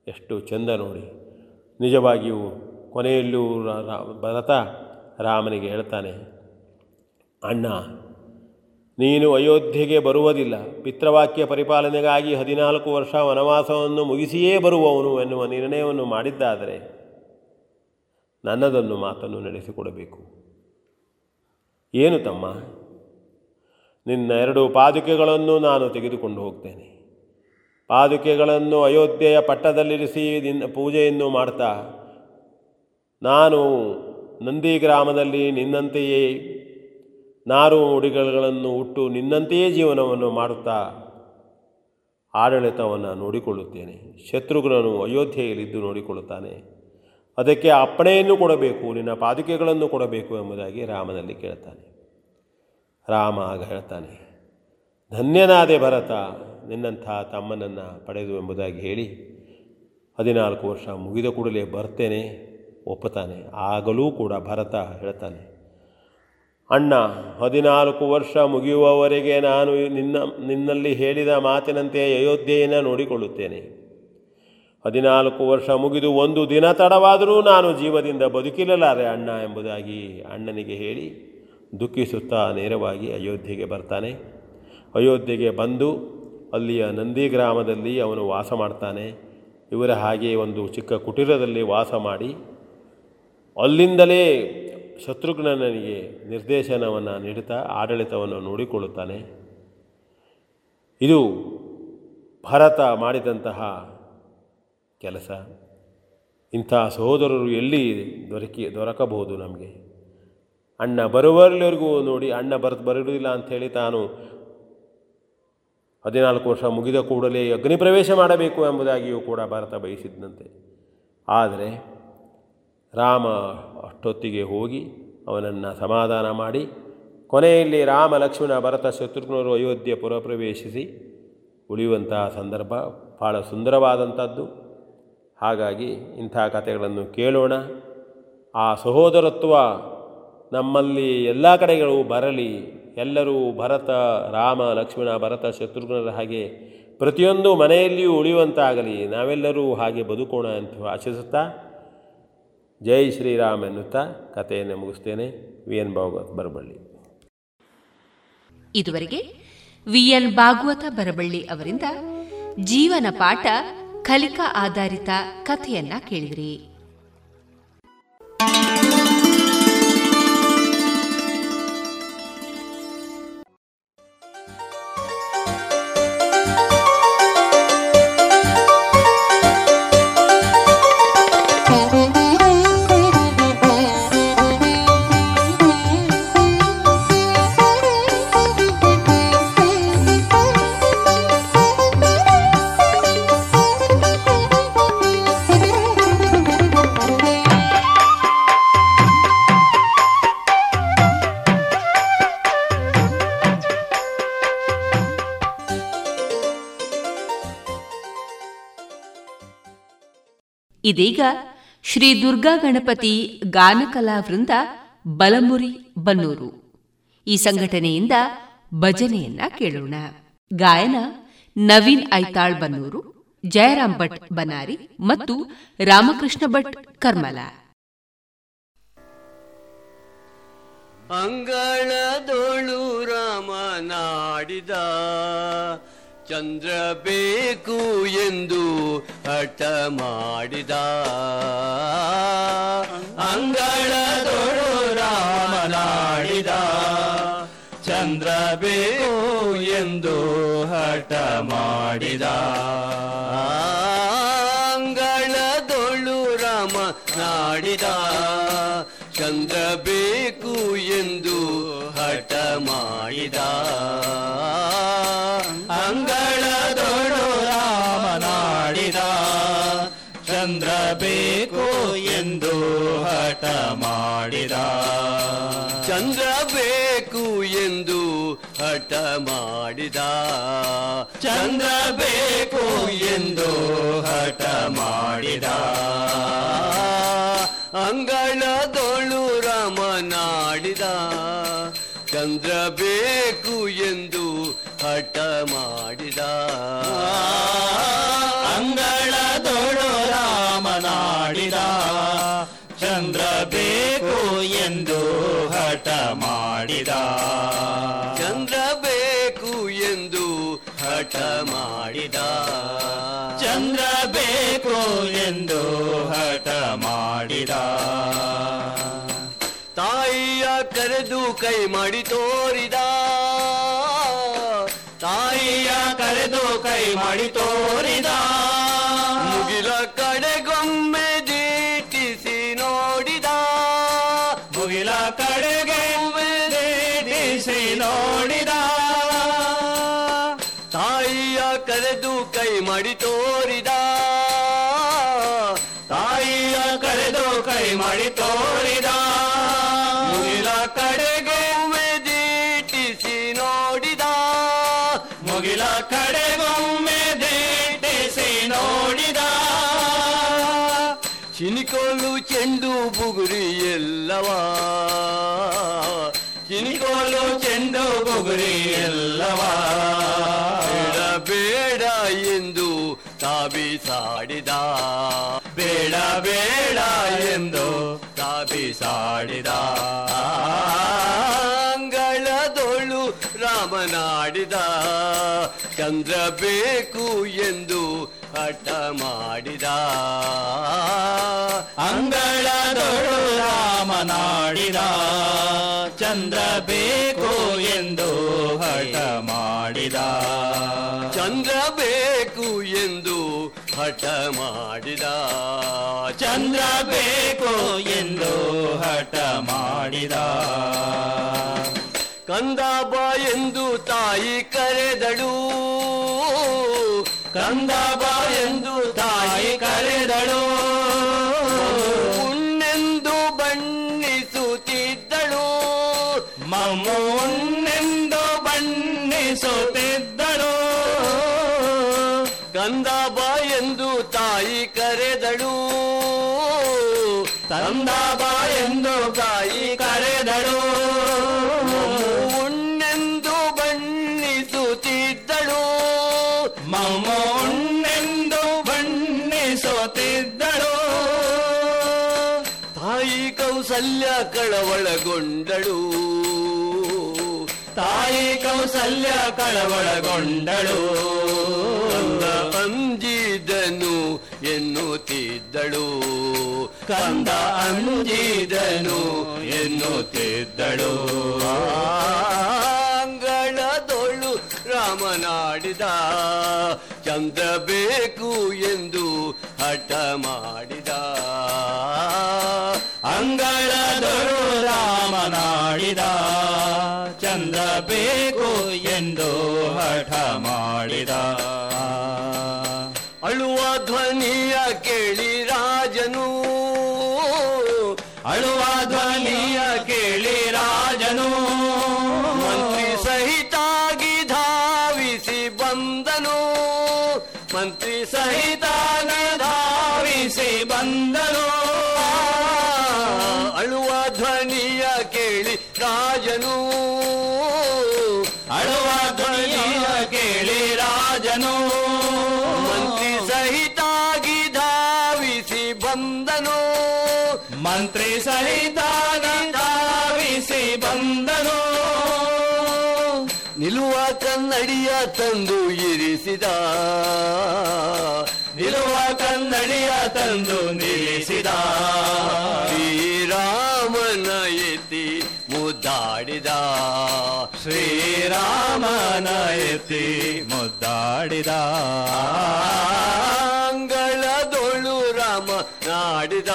ಎಷ್ಟು ಚೆಂದ ನೋಡಿ. ನಿಜವಾಗಿಯೂ ಕೊನೆಯಲ್ಲೂ ಭರತ ರಾಮನಿಗೆ ಹೇಳ್ತಾನೆ, ಅಣ್ಣ, ನೀನು ಅಯೋಧ್ಯೆಗೆ ಬರುವುದಿಲ್ಲ. ಪಿತೃವಾಕ್ಯ ಪರಿಪಾಲನೆಗಾಗಿ ಹದಿನಾಲ್ಕು ವರ್ಷ ವನವಾಸವನ್ನು ಮುಗಿಸಿಯೇ ಬರುವವನು ಎನ್ನುವ ನಿರ್ಣಯವನ್ನು ಮಾಡಿದ್ದಾದರೆ ನನ್ನದೊಂದು ಮಾತನ್ನು ನಡೆಸಿಕೊಡಬೇಕು. ಏನು ತಮ್ಮ? ನಿನ್ನ ಎರಡು ಪಾದುಕೆಗಳನ್ನು ನಾನು ತೆಗೆದುಕೊಂಡು ಹೋಗ್ತೇನೆ. ಪಾದುಕೆಗಳನ್ನು ಅಯೋಧ್ಯೆಯ ಪಟ್ಟದಲ್ಲಿರಿಸಿ ನಿನ್ನ ಪೂಜೆಯನ್ನು ಮಾಡ್ತಾ, ನಾನು ನಂದಿ ಗ್ರಾಮದಲ್ಲಿ ನಿನ್ನಂತೆಯೇ ನಾರು ಉಡಿಗಳನ್ನು ಹುಟ್ಟು ನಿನ್ನಂತೆಯೇ ಜೀವನವನ್ನು ಮಾಡುತ್ತಾ ಆಡಳಿತವನ್ನು ನೋಡಿಕೊಳ್ಳುತ್ತೇನೆ. ಶತ್ರುಘ್ನನು ಅಯೋಧ್ಯೆಯಲ್ಲಿದ್ದು ನೋಡಿಕೊಳ್ಳುತ್ತಾನೆ. ಅದಕ್ಕೆ ಅಪ್ಪಣೆಯನ್ನು ಕೊಡಬೇಕು, ನಿನ್ನ ಪಾದುಕೆಗಳನ್ನು ಕೊಡಬೇಕು ಎಂಬುದಾಗಿ ರಾಮನಲ್ಲಿ ಕೇಳ್ತಾನೆ ರಾಮ ಆಗ ಹೇಳ್ತಾನೆ, ಧನ್ಯನಾದೆ ಭರತ, ನಿನ್ನಂಥ ತಮ್ಮನನ್ನು ಪಡೆದು ಎಂಬುದಾಗಿ ಹೇಳಿ ಹದಿನಾಲ್ಕು ವರ್ಷ ಮುಗಿದ ಕೂಡಲೇ ಬರ್ತೇನೆ, ಒಪ್ಪುತ್ತಾನೆ. ಆಗಲೂ ಕೂಡ ಭರತ, ಹೇಳ್ತಾನೆ. ಅಣ್ಣ, ಹದಿನಾಲ್ಕು ವರ್ಷ ಮುಗಿಯುವವರೆಗೆ ನಾನು ನಿನ್ನ, ನಿನ್ನಲ್ಲಿ ಹೇಳಿದ ಮಾತಿನಂತೆ ಅಯೋಧ್ಯೆಯನ್ನು ನೋಡಿಕೊಳ್ಳುತ್ತೇನೆ. ಹದಿನಾಲ್ಕು ವರ್ಷ ಮುಗಿದು ಒಂದು ದಿನ ತಡವಾದರೂ ನಾನು ಜೀವದಿಂದ ಬದುಕಿರಲಾರೆ ಅಣ್ಣ, ಎಂಬುದಾಗಿ ಅಣ್ಣನಿಗೆ ಹೇಳಿ ದುಃಖಿಸುತ್ತಾ ನೇರವಾಗಿ ಅಯೋಧ್ಯೆಗೆ ಬರ್ತಾನೆ. ಅಯೋಧ್ಯೆಗೆ ಬಂದು ಅಲ್ಲಿಯ ನಂದಿ ಗ್ರಾಮದಲ್ಲಿ ಅವನು ವಾಸ ಮಾಡ್ತಾನೆ. ಇವರ ಹಾಗೆ ಒಂದು ಚಿಕ್ಕ ಕುಟೀರದಲ್ಲಿ ವಾಸ ಮಾಡಿ ಅಲ್ಲಿಂದಲೇ ಶತ್ರುಘ್ನನಿಗೆ ನಿರ್ದೇಶನವನ್ನು ನೀಡುತ್ತಾ ಆಡಳಿತವನ್ನು ನೋಡಿಕೊಳ್ಳುತ್ತಾನೆ. ಇದು ಭರತ ಮಾಡಿದಂತಹ ಕೆಲಸ. ಇಂಥ ಸಹೋದರರು ಎಲ್ಲಿ ದೊರಕಿ ದೊರಕಬಹುದು ನಮಗೆ? ಅಣ್ಣ ಬರುವರ್ಲಿವರೆಗೂ ನೋಡಿ ಅಣ್ಣ ಬರ್, ಬರುವುದಿಲ್ಲ ಅಂಥೇಳಿ ತಾನು ಹದಿನಾಲ್ಕು ವರ್ಷ ಮುಗಿದ ಕೂಡಲೇ ಅಗ್ನಿ ಪ್ರವೇಶ ಮಾಡಬೇಕು ಎಂಬುದಾಗಿಯೂ ಕೂಡ ಭಾರತ ಬಯಸಿದ್ದಂತೆ. ಆದರೆ ರಾಮ ಅಷ್ಟೊತ್ತಿಗೆ ಹೋಗಿ ಅವನನ್ನು ಸಮಾಧಾನ ಮಾಡಿ ಕೊನೆಯಲ್ಲಿ ರಾಮ, ಲಕ್ಷ್ಮಣ, ಭರತ, ಶತ್ರುಘ್ನರು ಅಯೋಧ್ಯೆ ಪುರಪ್ರವೇಶಿಸಿ ಉಳಿಯುವಂತಹ ಸಂದರ್ಭ ಭಾಳ ಸುಂದರವಾದಂಥದ್ದು. ಹಾಗಾಗಿ ಇಂಥ ಕಥೆಗಳನ್ನು ಕೇಳೋಣ. ಆ ಸಹೋದರತ್ವ ನಮ್ಮಲ್ಲಿ ಎಲ್ಲ ಕಡೆಗಳು ಬರಲಿ, ಎಲ್ಲರೂ ಭರತ, ರಾಮ, ಲಕ್ಷ್ಮಣ, ಭರತ, ಶತ್ರುಘ್ನರ ಹಾಗೆ ಪ್ರತಿಯೊಂದು ಮನೆಯಲ್ಲಿಯೂ ಉಳಿಯುವಂತಾಗಲಿ, ನಾವೆಲ್ಲರೂ ಹಾಗೆ ಬದುಕೋಣ ಅಂತ ಆಶಿಸುತ್ತಾ, ಜೈ ಶ್ರೀರಾಮ್ ಎನ್ನುತ್ತಾ ಕಥೆಯನ್ನು ಮುಗಿಸ್ತೇನೆ. ವಿ. ಎನ್. ಭಾಗವತ್ ಬರಬಳ್ಳಿ. ಇದುವರೆಗೆ ವಿ. ಎನ್. ಭಾಗವತ ಬರಬಳ್ಳಿ ಅವರಿಂದ ಜೀವನ ಪಾಠ ಕಲಿಕಾ ಆಧಾರಿತ ಕಥೆಯನ್ನ ಕೇಳಿದ್ರಿ. ಇದೀಗ ಶ್ರೀ ದುರ್ಗಾ ಗಣಪತಿ ಗಾನಕಲಾ ವೃಂದ ಬಲಮುರಿ ಬನ್ನೂರು. ಈ ಸಂಘಟನೆಯಿಂದ ಭಜನೆಯನ್ನ ಕೇಳೋಣ. ಗಾಯನ ನವೀನ್ ಐತಾಳ್ ಬನ್ನೂರು ಜಯರಾಮ್ ಭಟ್ ಬನಾರಿ ಮತ್ತು ರಾಮಕೃಷ್ಣ ಭಟ್ ಕರ್ಮಲ. ಅಂಗಳದೊಳು ರಾಮನಾಡಿದ ಚಂದ್ರ ಬೇಕು ಎಂದು ಹಠ ಮಾಡಿದ. ಅಂಗಳದೊಳು ರಾಮನಾಡಿದ. ಚಂದ್ರ ಬೇಕು ಎಂದು ಹಠ ಮಾಡಿದ. ಮಾಡಿದ ಚಂದ್ರ ಬೇಕು ಎಂದು ಹಠ ಮಾಡಿದ ಅಂಗಳದೊಳು ರಮನಾಡಿದ. ಚಂದ್ರ ಬೇಕು ಎಂದು ಹಠ ಮಾಡಿದ ಅಂಗಳದೊಳು ರಾಮನಾಡಿದ. ಮಾಡಿ ತೋರಿದ. ತಾಯಿಯ ಕರೆದು ಕೈ ಮಾಡಿ ತೋರಿದ. ಬೇಡ ಎಂದು ತಾಬಿಸಾಡಿದ ಬೇಡ ಬೇಡ ಎಂದು ತಾಪಿಸಾಡಿದ ಅಂಗಳದೊಳು ರಾಮನಾಡಿದ. ಚಂದ್ರ ಬೇಕು ಎಂದು ಹಠ ಮಾಡಿದ. ಅಂಗಳದೊಳು ರಾಮನಾಡಿದ. ಚಂದ್ರ ಬೇಕು ಎಂದು ಹಠ ಮಾಡಿದ. ಚಂದ್ರ ಬೇಕು ಎಂದು ಹಠ ಮಾಡಿದ. ಚಂದ್ರ ಬೇಕು ಎಂದು ಹಠ ಮಾಡಿದ. ಕಂದ ಬಾ ಎಂದು ತಾಯಿ ಕರೆದಳು. ಕಂದ ಬಾ ಎಂದು ತಾಯಿ ಕರೆದಳು. ಬಣ್ಣಿಸುತ್ತಿದ್ದಳು ಕಂದ ಬಾ ಎಂದು ತಾಯಿ ಕರೆದಳು. ತಂದ ಬಾ ಎಂದು ತಾಯಿ ಕರೆದಳು. ಉಣ್ಣೆಂದು ಬಣ್ಣಿಸುತ್ತಿದ್ದಳು ಮಮ್ಮುನ್ನೆಂದು ಬಣ್ಣಿಸುತ್ತಿದ್ದಳು ತಾಯಿ ಕೌಸಲ್ಯ ಕಳವಳಗೊಂಡಳು. ತಾಯಿ ಕೌಸಲ್ಯ ಕಳವಳಗೊಂಡಳು. ಅಂಜಿದನು ಎನ್ನುತ್ತಿದ್ದಳು. ಕಂದ ಅಂಜಿದನು ಎನ್ನುತ್ತಿದ್ದಳು. ಅಂಗಳದೊಳು ರಾಮನಾಡಿದ. ಚಂದ ಬೇಕು ಎಂದು ಹಠ ಮಾಡಿದ. ಅಂಗಳದೊಳು ರಾಮನಾಡಿದ. ಬೇಕು ಎಂದು ಹಠ ಮಾಡಿದ. ಅಳುವ ಧ್ವನಿಯ ಕೇಳಿ ರಾಜನು. ಅಳುವ ಧ್ವನಿಯ ಕೇಳಿ ರಾಜನು. ಇರಿಸಿದ ನಿಲುವ ಕನ್ನಡಿಯ ತಂದು ನಿಲ್ಲಿಸಿದ. ಶ್ರೀರಾಮನ ಎತ್ತಿ ಮುದ್ದಾಡಿದ. ಶ್ರೀರಾಮನ ಎತ್ತಿ ಮುದ್ದಾಡಿದ. ಅಂಗಳದೊಳು ರಾಮ ನಾಡಿದ.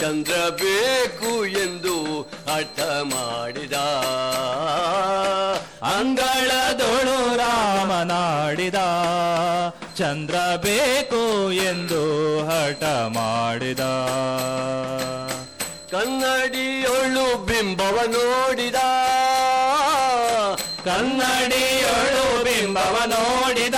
ಚಂದ್ರ ಬೇಕು ಎಂದು ಅರ್ಥ ಮಾಡಿದ. ಅಂಗಳದೊಳು ರಾಮನಾಡಿದ ಚಂದ್ರ ಬೇಕು ಎಂದು ಹಠ ಮಾಡಿದ? ಕನ್ನಡಿಯೊಳು ಬಿಂಬವ ನೋಡಿದ? ಕನ್ನಡಿಯೊಳು ಬಿಂಬವ ನೋಡಿದ?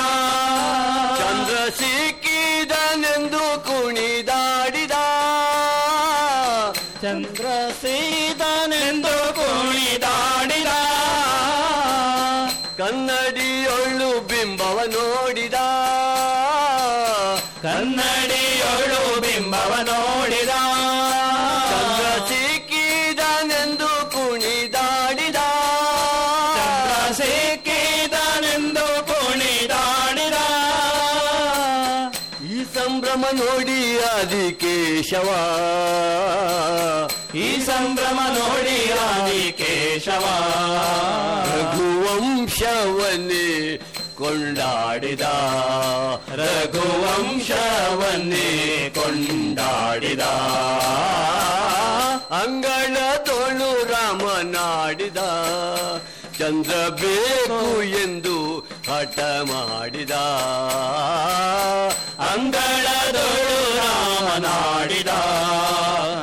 ಆದಿಕೇಶವ ಈ ಸಂಭ್ರಮ ನೋಡಿ ಆದಿ ಕೇಶವ. ರಘುವಂಶವನ್ನೇ ಕೊಂಡಾಡಿದ. ರಘುವಂಶವನ್ನೇ ಕೊಂಡಾಡಿದ. ಅಂಗಳ ತೋಳು ರಾಮನಾಡಿದ ಚಂದ್ರ ಬೇಕು ಎಂದು ಹಠ ಮಾಡಿದ. ಅಂಗಳದೊಳು ರಾಮನಾಡಿದ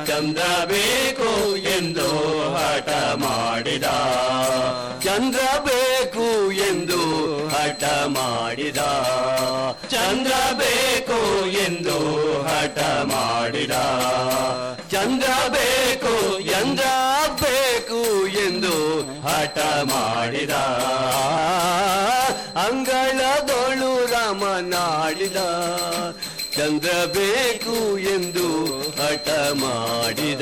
ಚಂದ್ರ ಬೇಕು ಎಂದು ಹಠ ಮಾಡಿದ. ಚಂದ್ರ ಬೇಕು ಎಂದು ಹಠ ಮಾಡಿದ. ಚಂದ್ರ ಬೇಕು ಎಂದು ಹಠ ಮಾಡಿದ. ಚಂದ್ರ ಬೇಕು ಎಂದ್ರ ಬೇಕು ಎಂದು ಹಠ ಮಾಡಿದ. ಅಂಗಳದೊಳು ರಾಮನಾಡಿದ ಚಂದ್ರ ಬೇಕು ಎಂದು ಹಠ ಮಾಡಿದ.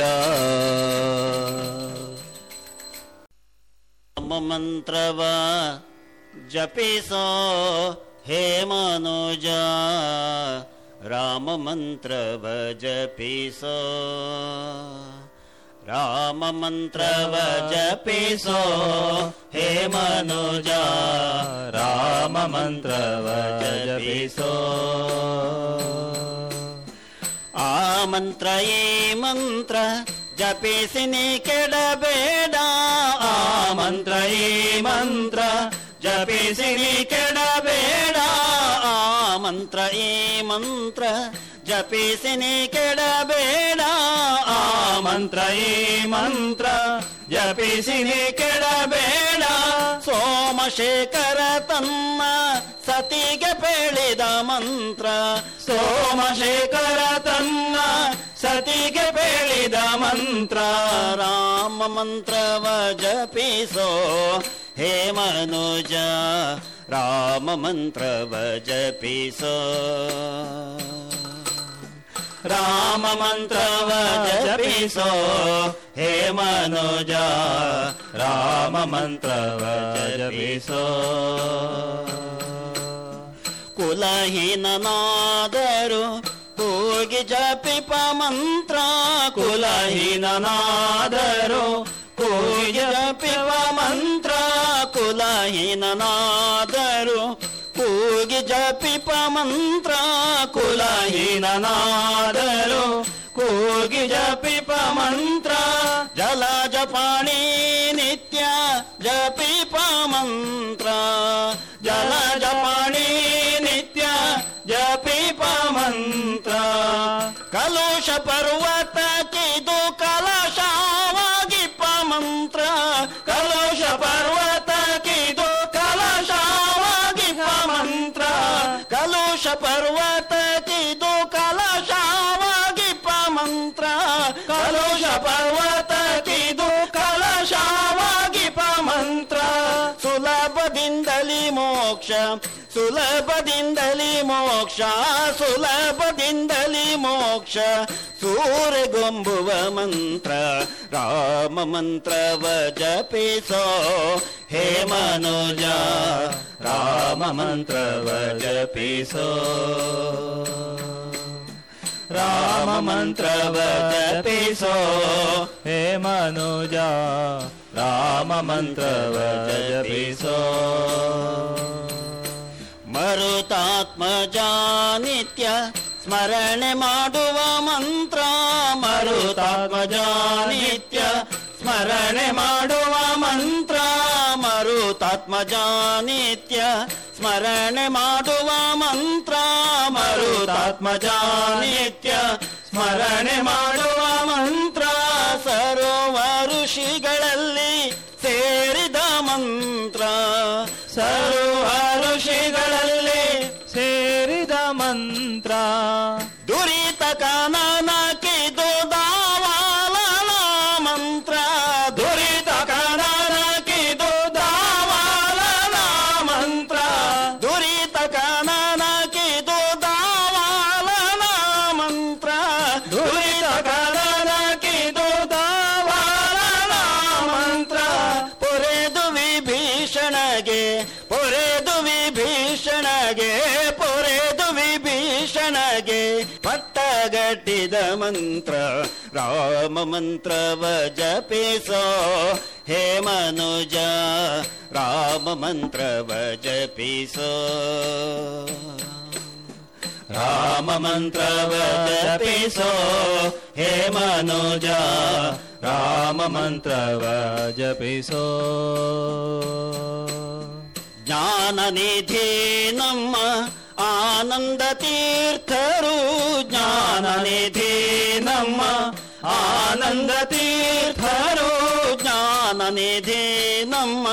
ಮಂತ್ರವ ಜಪಿಸೋ ಹೇ ಮನೋಜ ರಾಮ ಮಂತ್ರವ ಜಪಿಸೋ. राममन्त्रवजपि सो हे मनुजा राममन्त्रवजपि सो आमन्त्रये मन्त्र जपिसि निडबेडा आमन्त्रये मन्त्र जपिसि निडबेडा आमन्त्रये मन्त्र ಮಂತ್ರ ಈ ಮಂತ್ರ ಜಪಿಸಿ ನೀ ಕೆಡಬೇಡ. ಆ ಮಂತ್ರ, ಈ ಮಂತ್ರ ಜಪಿಸಿ ನೀ ಕೆಡಬೇಡ. ಆ ಮಂತ್ರ ಈ ಮಂತ್ರ ಜಪಿಸಿ ನೀ ಕೆಡಬೇಡ ಸೋಮಶೇಖರ ತನ್ನ ಸತಿಗೆ ಪೇಳಿದ ಮಂತ್ರ. ಸೋಮಶೇಖರ ತನ್ನ ಸತಿಗೆ ಪೇಳಿದ ಮಂತ್ರ. ರಾಮ ಮಂತ್ರವ ಜಪಿಸೋ ಹೇ ಮನುಜ, ರಾಮ ಮಂತ್ರವ ಜಪಿಸೋ. ರಾಮ ಮಂತ್ರವ ಜಪಿಸೋ ಹೇ ಮನೋಜ ರಾಮ ಮಂತ್ರವ ಜಪಿಸೋ ಕುಲಹೀನನಾದರು ಹೋಗಿ ಜಪಿಪ ಮಂತ್ರ ಕುಲಹೀನನಾದರು ಹೋಗಿ ಜಪಿಪ ಮಂತ್ರ ಕುಲಹೀನನಾದರು ಕೂಗಿ ಜಪಿಪ ಮಂತ್ರ ಕುಲಹೀನನಾದರು जपिपा मन्त्रा कुलयिनदरु कोगि जपिपामन्त्रा जला नित्या जपिपामन्त्रा ಮೋಕ್ಷ ಸುಲಭದಿಂದಲಿ ಮೋಕ್ಷ ಸೂರ್ಯಗೊಂಬುವ ಮಂತ್ರ ರಾಮ ಮಂತ್ರವ ಜಪಿಸೋ ಹೇ ಮನೋಜ ರಾಮ ಮಂತ್ರವ ಜಪಿಸೋ ರಾಮ ಮಂತ್ರವ ಜಪಿಸೋ ಹೇ ಮನೋಜ ರಾಮ ಮಂತ್ರವ ಜಪಿಸೋ ನಿತ್ಯ ಸ್ಮರಣೆ ಮಾಡುವ ಮಂತ್ರ. ಮರುತಾತ್ಮಜ ನಿತ್ಯ ಸ್ಮರಣೆ ಮಾಡುವ ಮಂತ್ರ. ಮರುತಾತ್ಮಜ ನಿತ್ಯ ಸ್ಮರಣೆ ಮಾಡುವ ಮಂತ್ರ. ಮರುತಾತ್ಮಜ ನಿತ್ಯ ಸ್ಮರಣೆ ಮಾಡುವ ಮಂತ್ರ. ಸರೋವ ಋಷಿಗಳಲ್ಲಿ ಸೇರಿದ ಮಂತ್ರ. ಸರ್ವ मन्त्रा। दुरितकाना मन्त्र राम मन्त्र वजपिसो हे मनुज राम मन्त्र वजपिसो राम मन्त्र वजपिसो हे मनुजा राम सो ज्ञाननिधि ज्ञाननिधिम् ರಾಮ ಮಂತ್ರವ ಜಪಿಸೋ ಜ್ಞಾನ ನಿಧಿ ನಮ್ಮ ಆನಂದ ತೀರ್ಥರು ಜ್ಞಾನ ನಿಧಿ ನಮ್ಮ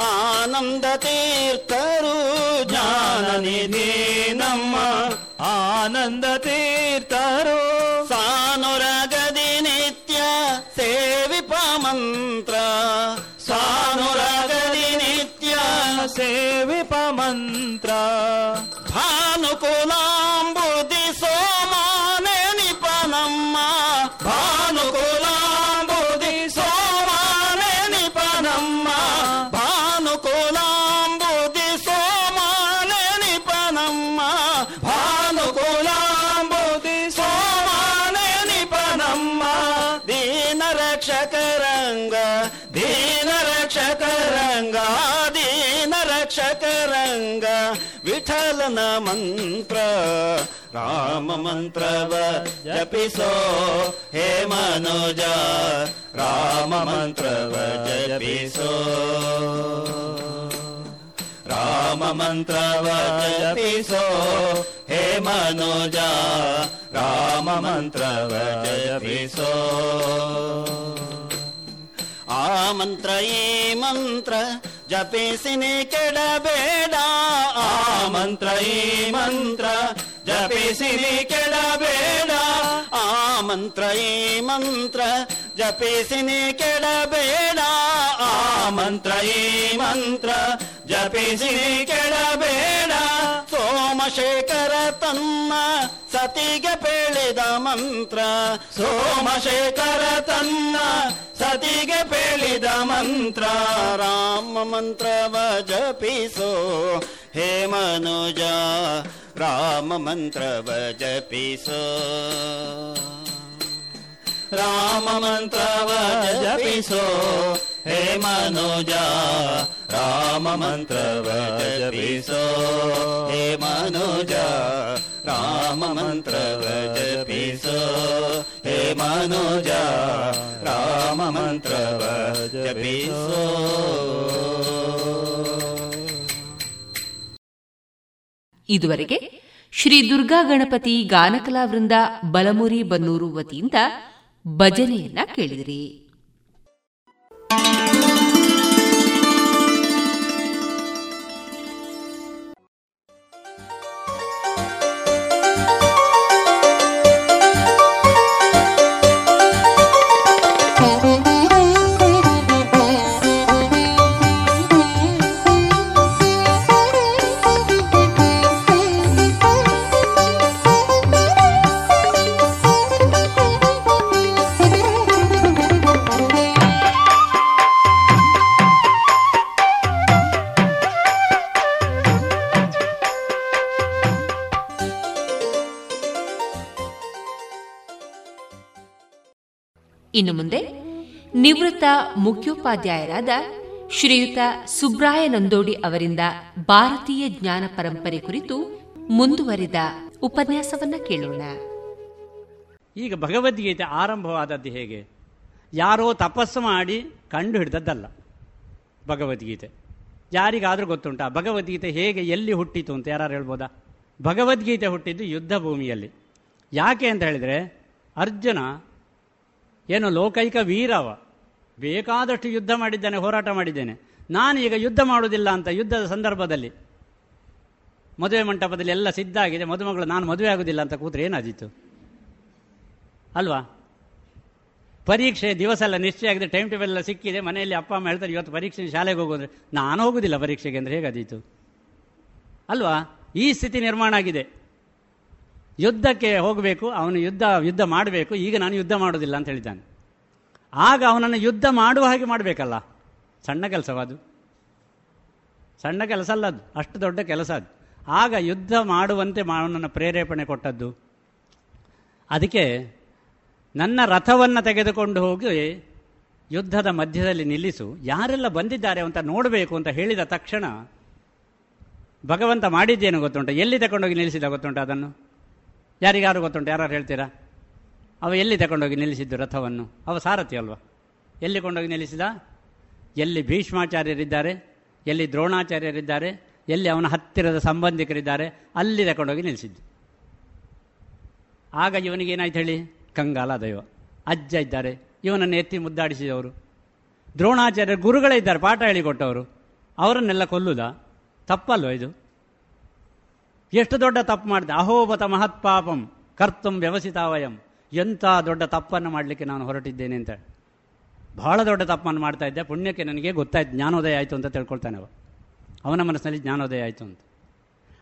ಆನಂದ ತೀರ್ಥರು ಜ್ಞಾನ ನಿಧಿ ನಮ್ಮ मन्त्र राम मन्त्रवचपि सो हे मनोज राम मन्त्र वजपि सो राम मन्त्रवदपि सो हे मनोज राम मन्त्रवजयति सो आ ये मन्त्र ಜಪಿಸಿನಿ ಕೆಡಬೇಡ. ಆ ಮಂತ್ರ, ಈ ಮಂತ್ರ. ಜಪಿಸಿನಿ ಕೆಡಬೇಡ. ಆ ಮಂತ್ರ, ಈ ಮಂತ್ರ. ಜಪಿಸಿನಿ ಕೆಡಬೇಡ. ಆ ಮಂತ್ರ, ಈ ಮಂತ್ರ. ಜಪಿಸಿನಿ ಕೆಡಬೇಡ. ಸೋಮಶೇಖರ ತನ್ನ ಸತಿಗೆ ಪೇಳಿದ ಮಂತ್ರ. ಸೋಮಶೇಖರ ತನ್ನ ಸತಿಗೆ ಪೇಳಿದ ಮಂತ್ರ. ರಾಮ ಮಂತ್ರವ ಜಪಿಸೋ ಹೇ ಮನುಜ, ರಾಮ ಮಂತ್ರವ ಜಪಿಸೋ ರಾಮ ಮಂತ್ರವ ಜಪಿಸೋ ಹೇ ಮನುಜ, ರಾಮ ಮಂತ್ರವ ಜಪಿಸೋ ಮನುಜ, ರಾಮ ಮಂತ್ರವ ಜಪಿಸೋ. ಹೇ ಮನೋಜ, ರಾಮ ಮಂತ್ರವ ಜಪಿಸೋ. ಇದುವರೆಗೆ ಶ್ರೀ ದುರ್ಗಾ ಗಣಪತಿ ಗಾನಕಲಾ ವೃಂದ ಬಲಮುರಿ ಬನ್ನೂರು ವತಿಯಿಂದ ಭಜನೆಯನ್ನ ಕೇಳಿದಿರಿ. ಇನ್ನು ಮುಂದೆ ನಿವೃತ್ತ ಮುಖ್ಯೋಪಾಧ್ಯಾಯರಾದ ಶ್ರೀಯುತ ಸುಬ್ರಾಯ ನಂದೋಡಿ ಅವರಿಂದ ಭಾರತೀಯ ಜ್ಞಾನ ಪರಂಪರೆ ಕುರಿತು ಮುಂದುವರಿದ ಉಪನ್ಯಾಸವನ್ನ ಕೇಳೋಣ. ಈಗ ಭಗವದ್ಗೀತೆ ಆರಂಭವಾದದ್ದು ಹೇಗೆ? ಯಾರೋ ತಪಸ್ಸು ಮಾಡಿ ಕಂಡು ಹಿಡಿದದ್ದಲ್ಲ ಭಗವದ್ಗೀತೆ. ಯಾರಿಗಾದರೂ ಗೊತ್ತುಂಟಾ? ಭಗವದ್ಗೀತೆ ಹೇಗೆ ಎಲ್ಲಿ ಹುಟ್ಟಿತು ಅಂತ ಯಾರು ಹೇಳ್ಬೋದಾ? ಭಗವದ್ಗೀತೆ ಹುಟ್ಟಿದ್ದು ಯುದ್ಧ ಭೂಮಿಯಲ್ಲಿ ಯಾಕೆ ಅಂತ ಹೇಳಿದ್ರೆ ಅರ್ಜುನ ಏನು ಲೋಕೈಕ ವೀರವ. ಬೇಕಾದಷ್ಟು ಯುದ್ಧ ಮಾಡಿದ್ದೇನೆ, ಹೋರಾಟ ಮಾಡಿದ್ದೇನೆ. ನಾನು ಈಗ ಯುದ್ಧ ಮಾಡುವುದಿಲ್ಲ ಅಂತ ಯುದ್ಧದ ಸಂದರ್ಭದಲ್ಲಿ. ಮದುವೆ ಮಂಟಪದಲ್ಲಿ ಎಲ್ಲ ಸಿದ್ಧ ಆಗಿದೆ ಮದುಮಗಳು, ನಾನು ಮದುವೆ ಆಗುದಿಲ್ಲ ಅಂತ ಕೂತ್ರೆ ಏನಾದೀತು? ಅಲ್ವಾ? ಪರೀಕ್ಷೆ ದಿವಸ ಎಲ್ಲ ನಿಶ್ಚಯ ಆಗಿದೆ ಟೈಮ್ ಟೇಬಲ್ ಎಲ್ಲ ಸಿಕ್ಕಿದೆ, ಮನೆಯಲ್ಲಿ ಅಪ್ಪ, ಅಮ್ಮ ಹೇಳ್ತಾರೆ, ಇವತ್ತು ಪರೀಕ್ಷೆ ಶಾಲೆಗೆ ಹೋಗೋದ್ರೆ ನಾನು ಹೋಗುದಿಲ್ಲ ಪರೀಕ್ಷೆಗೆ ಅಂದರೆ ಹೇಗಾದೀತು? ಅಲ್ವಾ? ಈ ಸ್ಥಿತಿ ನಿರ್ಮಾಣ ಆಗಿದೆ. ಯುದ್ಧಕ್ಕೆ ಹೋಗಬೇಕು, ಅವನು ಯುದ್ಧ ಯುದ್ಧ ಮಾಡಬೇಕು, ಈಗ ನಾನು ಯುದ್ಧ ಮಾಡೋದಿಲ್ಲ ಅಂತ ಹೇಳಿದ್ದಾನೆ. ಆಗ ಅವನನ್ನು ಯುದ್ಧ ಮಾಡುವ ಹಾಗೆ ಮಾಡಬೇಕಲ್ಲ? ಸಣ್ಣ ಕೆಲಸವಾದು ಸಣ್ಣ ಕೆಲಸ ಅಲ್ಲ ಅದು. ಅಷ್ಟು ದೊಡ್ಡ ಕೆಲಸ ಅದು. ಆಗ ಯುದ್ಧ ಮಾಡುವಂತೆ ಅವನನ್ನು ಪ್ರೇರೇಪಣೆ ಕೊಟ್ಟದ್ದು. ಅದಕ್ಕೆ ನನ್ನ ರಥವನ್ನು ತೆಗೆದುಕೊಂಡು ಹೋಗಿ ಯುದ್ಧದ ಮಧ್ಯದಲ್ಲಿ ನಿಲ್ಲಿಸು. ಯಾರೆಲ್ಲ ಬಂದಿದ್ದಾರೆ ಅಂತ ನೋಡಬೇಕು ಅಂತ ಹೇಳಿದ ತಕ್ಷಣ ಭಗವಂತ ಮಾಡಿದ್ದೇನು ಗೊತ್ತುಂಟ? ಎಲ್ಲಿ ತಗೊಂಡೋಗಿ ನಿಲ್ಲಿಸಿದ ಗೊತ್ತುಂಟ ಅದನ್ನು? ಯಾರಿಗಾರು ಗೊತ್ತುಂಟು? ಯಾರು ಹೇಳ್ತೀರಾ? ಅವ ಎಲ್ಲಿ ತಗೊಂಡೋಗಿ ನಿಲ್ಲಿಸಿದ್ದು ರಥವನ್ನು? ಅವ ಸಾರಥಿ ಅಲ್ವಾ? ಎಲ್ಲಿ ಕೊಂಡೋಗಿ ನಿಲ್ಲಿಸಿದ? ಎಲ್ಲಿ ಭೀಷ್ಮಾಚಾರ್ಯರಿದ್ದಾರೆ? ಎಲ್ಲಿ ದ್ರೋಣಾಚಾರ್ಯರಿದ್ದಾರೆ? ಎಲ್ಲಿ ಅವನ ಹತ್ತಿರದ ಸಂಬಂಧಿಕರಿದ್ದಾರೆ? ಅಲ್ಲಿ ತಗೊಂಡೋಗಿ ನಿಲ್ಲಿಸಿದ್ದು. ಆಗ ಇವನಿಗೆ ಏನಾಯ್ತು ಹೇಳಿ? ಕಂಗಾಲ ದೈವ. ಅಜ್ಜ ಇದ್ದಾರೆ. ಇವನನ್ನು ಎತ್ತಿ ಮುದ್ದಾಡಿಸಿದವರು. ದ್ರೋಣಾಚಾರ್ಯರು ಗುರುಗಳೇ ಇದ್ದಾರೆ. ಪಾಠ ಹೇಳಿಕೊಟ್ಟವರು. ಅವರನ್ನೆಲ್ಲ ಕೊಲ್ಲುದ? ತಪ್ಪಲ್ವ ಇದು? ಎಷ್ಟು ದೊಡ್ಡ ತಪ್ಪು ಮಾಡಿದೆ? ಅಹೋಬತ ಮಹತ್ಪಾಪಂ, ಕರ್ತಂ ವ್ಯವಸಿತಾವಯಂ ಎಂಥ ದೊಡ್ಡ ತಪ್ಪನ್ನು ಮಾಡಲಿಕ್ಕೆ ನಾನು ಹೊರಟಿದ್ದೇನೆ ಅಂತ. ಬಹಳ ದೊಡ್ಡ ತಪ್ಪನ್ನು ಮಾಡ್ತಾ ಇದ್ದೆ. ಪುಣ್ಯಕ್ಕೆ ನನಗೆ ಗೊತ್ತಾಯ್ತು, ಜ್ಞಾನೋದಯ ಆಯಿತು ಅಂತ ತಿಳ್ಕೊಳ್ತಾನೆ ಅವ ಅವನ ಮನಸ್ಸಿನಲ್ಲಿ ಜ್ಞಾನೋದಯ ಆಯಿತು ಅಂತ.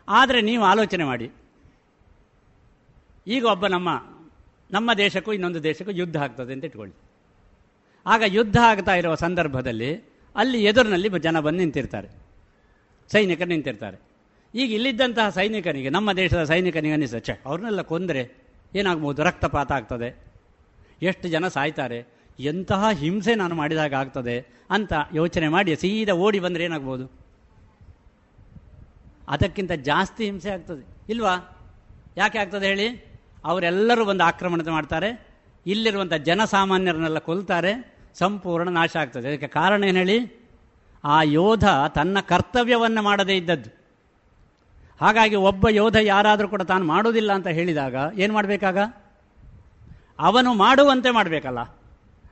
ಆದರೆ ನೀವು ಆಲೋಚನೆ ಮಾಡಿ. ಈಗ ಒಬ್ಬ ನಮ್ಮ ನಮ್ಮ ದೇಶಕ್ಕೂ ಇನ್ನೊಂದು ದೇಶಕ್ಕೂ ಯುದ್ಧ ಆಗ್ತದೆ ಅಂತ ಇಟ್ಕೊಳ್ಳಿ. ಆಗ ಯುದ್ಧ ಆಗ್ತಾ ಇರುವ ಸಂದರ್ಭದಲ್ಲಿ ಅಲ್ಲಿ ಎದುರಿನಲ್ಲಿ ಜನ ಬಂದು ನಿಂತಿರ್ತಾರೆ. ಸೈನಿಕರು ನಿಂತಿರ್ತಾರೆ. ಈಗ ಇಲ್ಲಿದ್ದಂತಹ ಸೈನಿಕನಿಗೆ, ನಮ್ಮ ದೇಶದ ಸೈನಿಕನಿಗೆ ಅನ್ನಿಸ್ತದೆ ಛೆ, ಅವ್ರನ್ನೆಲ್ಲ ಕೊಂದರೆ ಏನಾಗ್ಬೋದು? ರಕ್ತಪಾತ ಆಗ್ತದೆ. ಎಷ್ಟು ಜನ ಸಾಯ್ತಾರೆ? ಎಂತಹ ಹಿಂಸೆ ನಾನು ಮಾಡಿದಾಗ ಆಗ್ತದೆ ಅಂತ ಯೋಚನೆ ಮಾಡಿ ಸೀದಾ ಓಡಿ ಬಂದರೆ ಏನಾಗ್ಬೋದು? ಅದಕ್ಕಿಂತ ಜಾಸ್ತಿ ಹಿಂಸೆ ಆಗ್ತದೆ. ಇಲ್ವಾ? ಯಾಕೆ ಆಗ್ತದೆ ಹೇಳಿ? ಅವರೆಲ್ಲರೂ ಒಂದು ಆಕ್ರಮಣ ಮಾಡ್ತಾರೆ. ಇಲ್ಲಿರುವಂಥ ಜನಸಾಮಾನ್ಯರನ್ನೆಲ್ಲ ಕೊಲ್ತಾರೆ. ಸಂಪೂರ್ಣ ನಾಶ ಆಗ್ತದೆ. ಅದಕ್ಕೆ ಕಾರಣ ಏನು ಹೇಳಿ? ಆ ಯೋಧ ತನ್ನ ಕರ್ತವ್ಯವನ್ನು ಮಾಡದೇ ಇದ್ದದ್ದು. ಹಾಗಾಗಿ ಒಬ್ಬ ಯೋಧ ಯಾರಾದರೂ ಕೂಡ ತಾನು ಮಾಡೋದಿಲ್ಲ ಅಂತ ಹೇಳಿದಾಗ ಏನು ಮಾಡಬೇಕಾಗ? ಅವನು ಮಾಡುವಂತೆ ಮಾಡಬೇಕಲ್ಲ.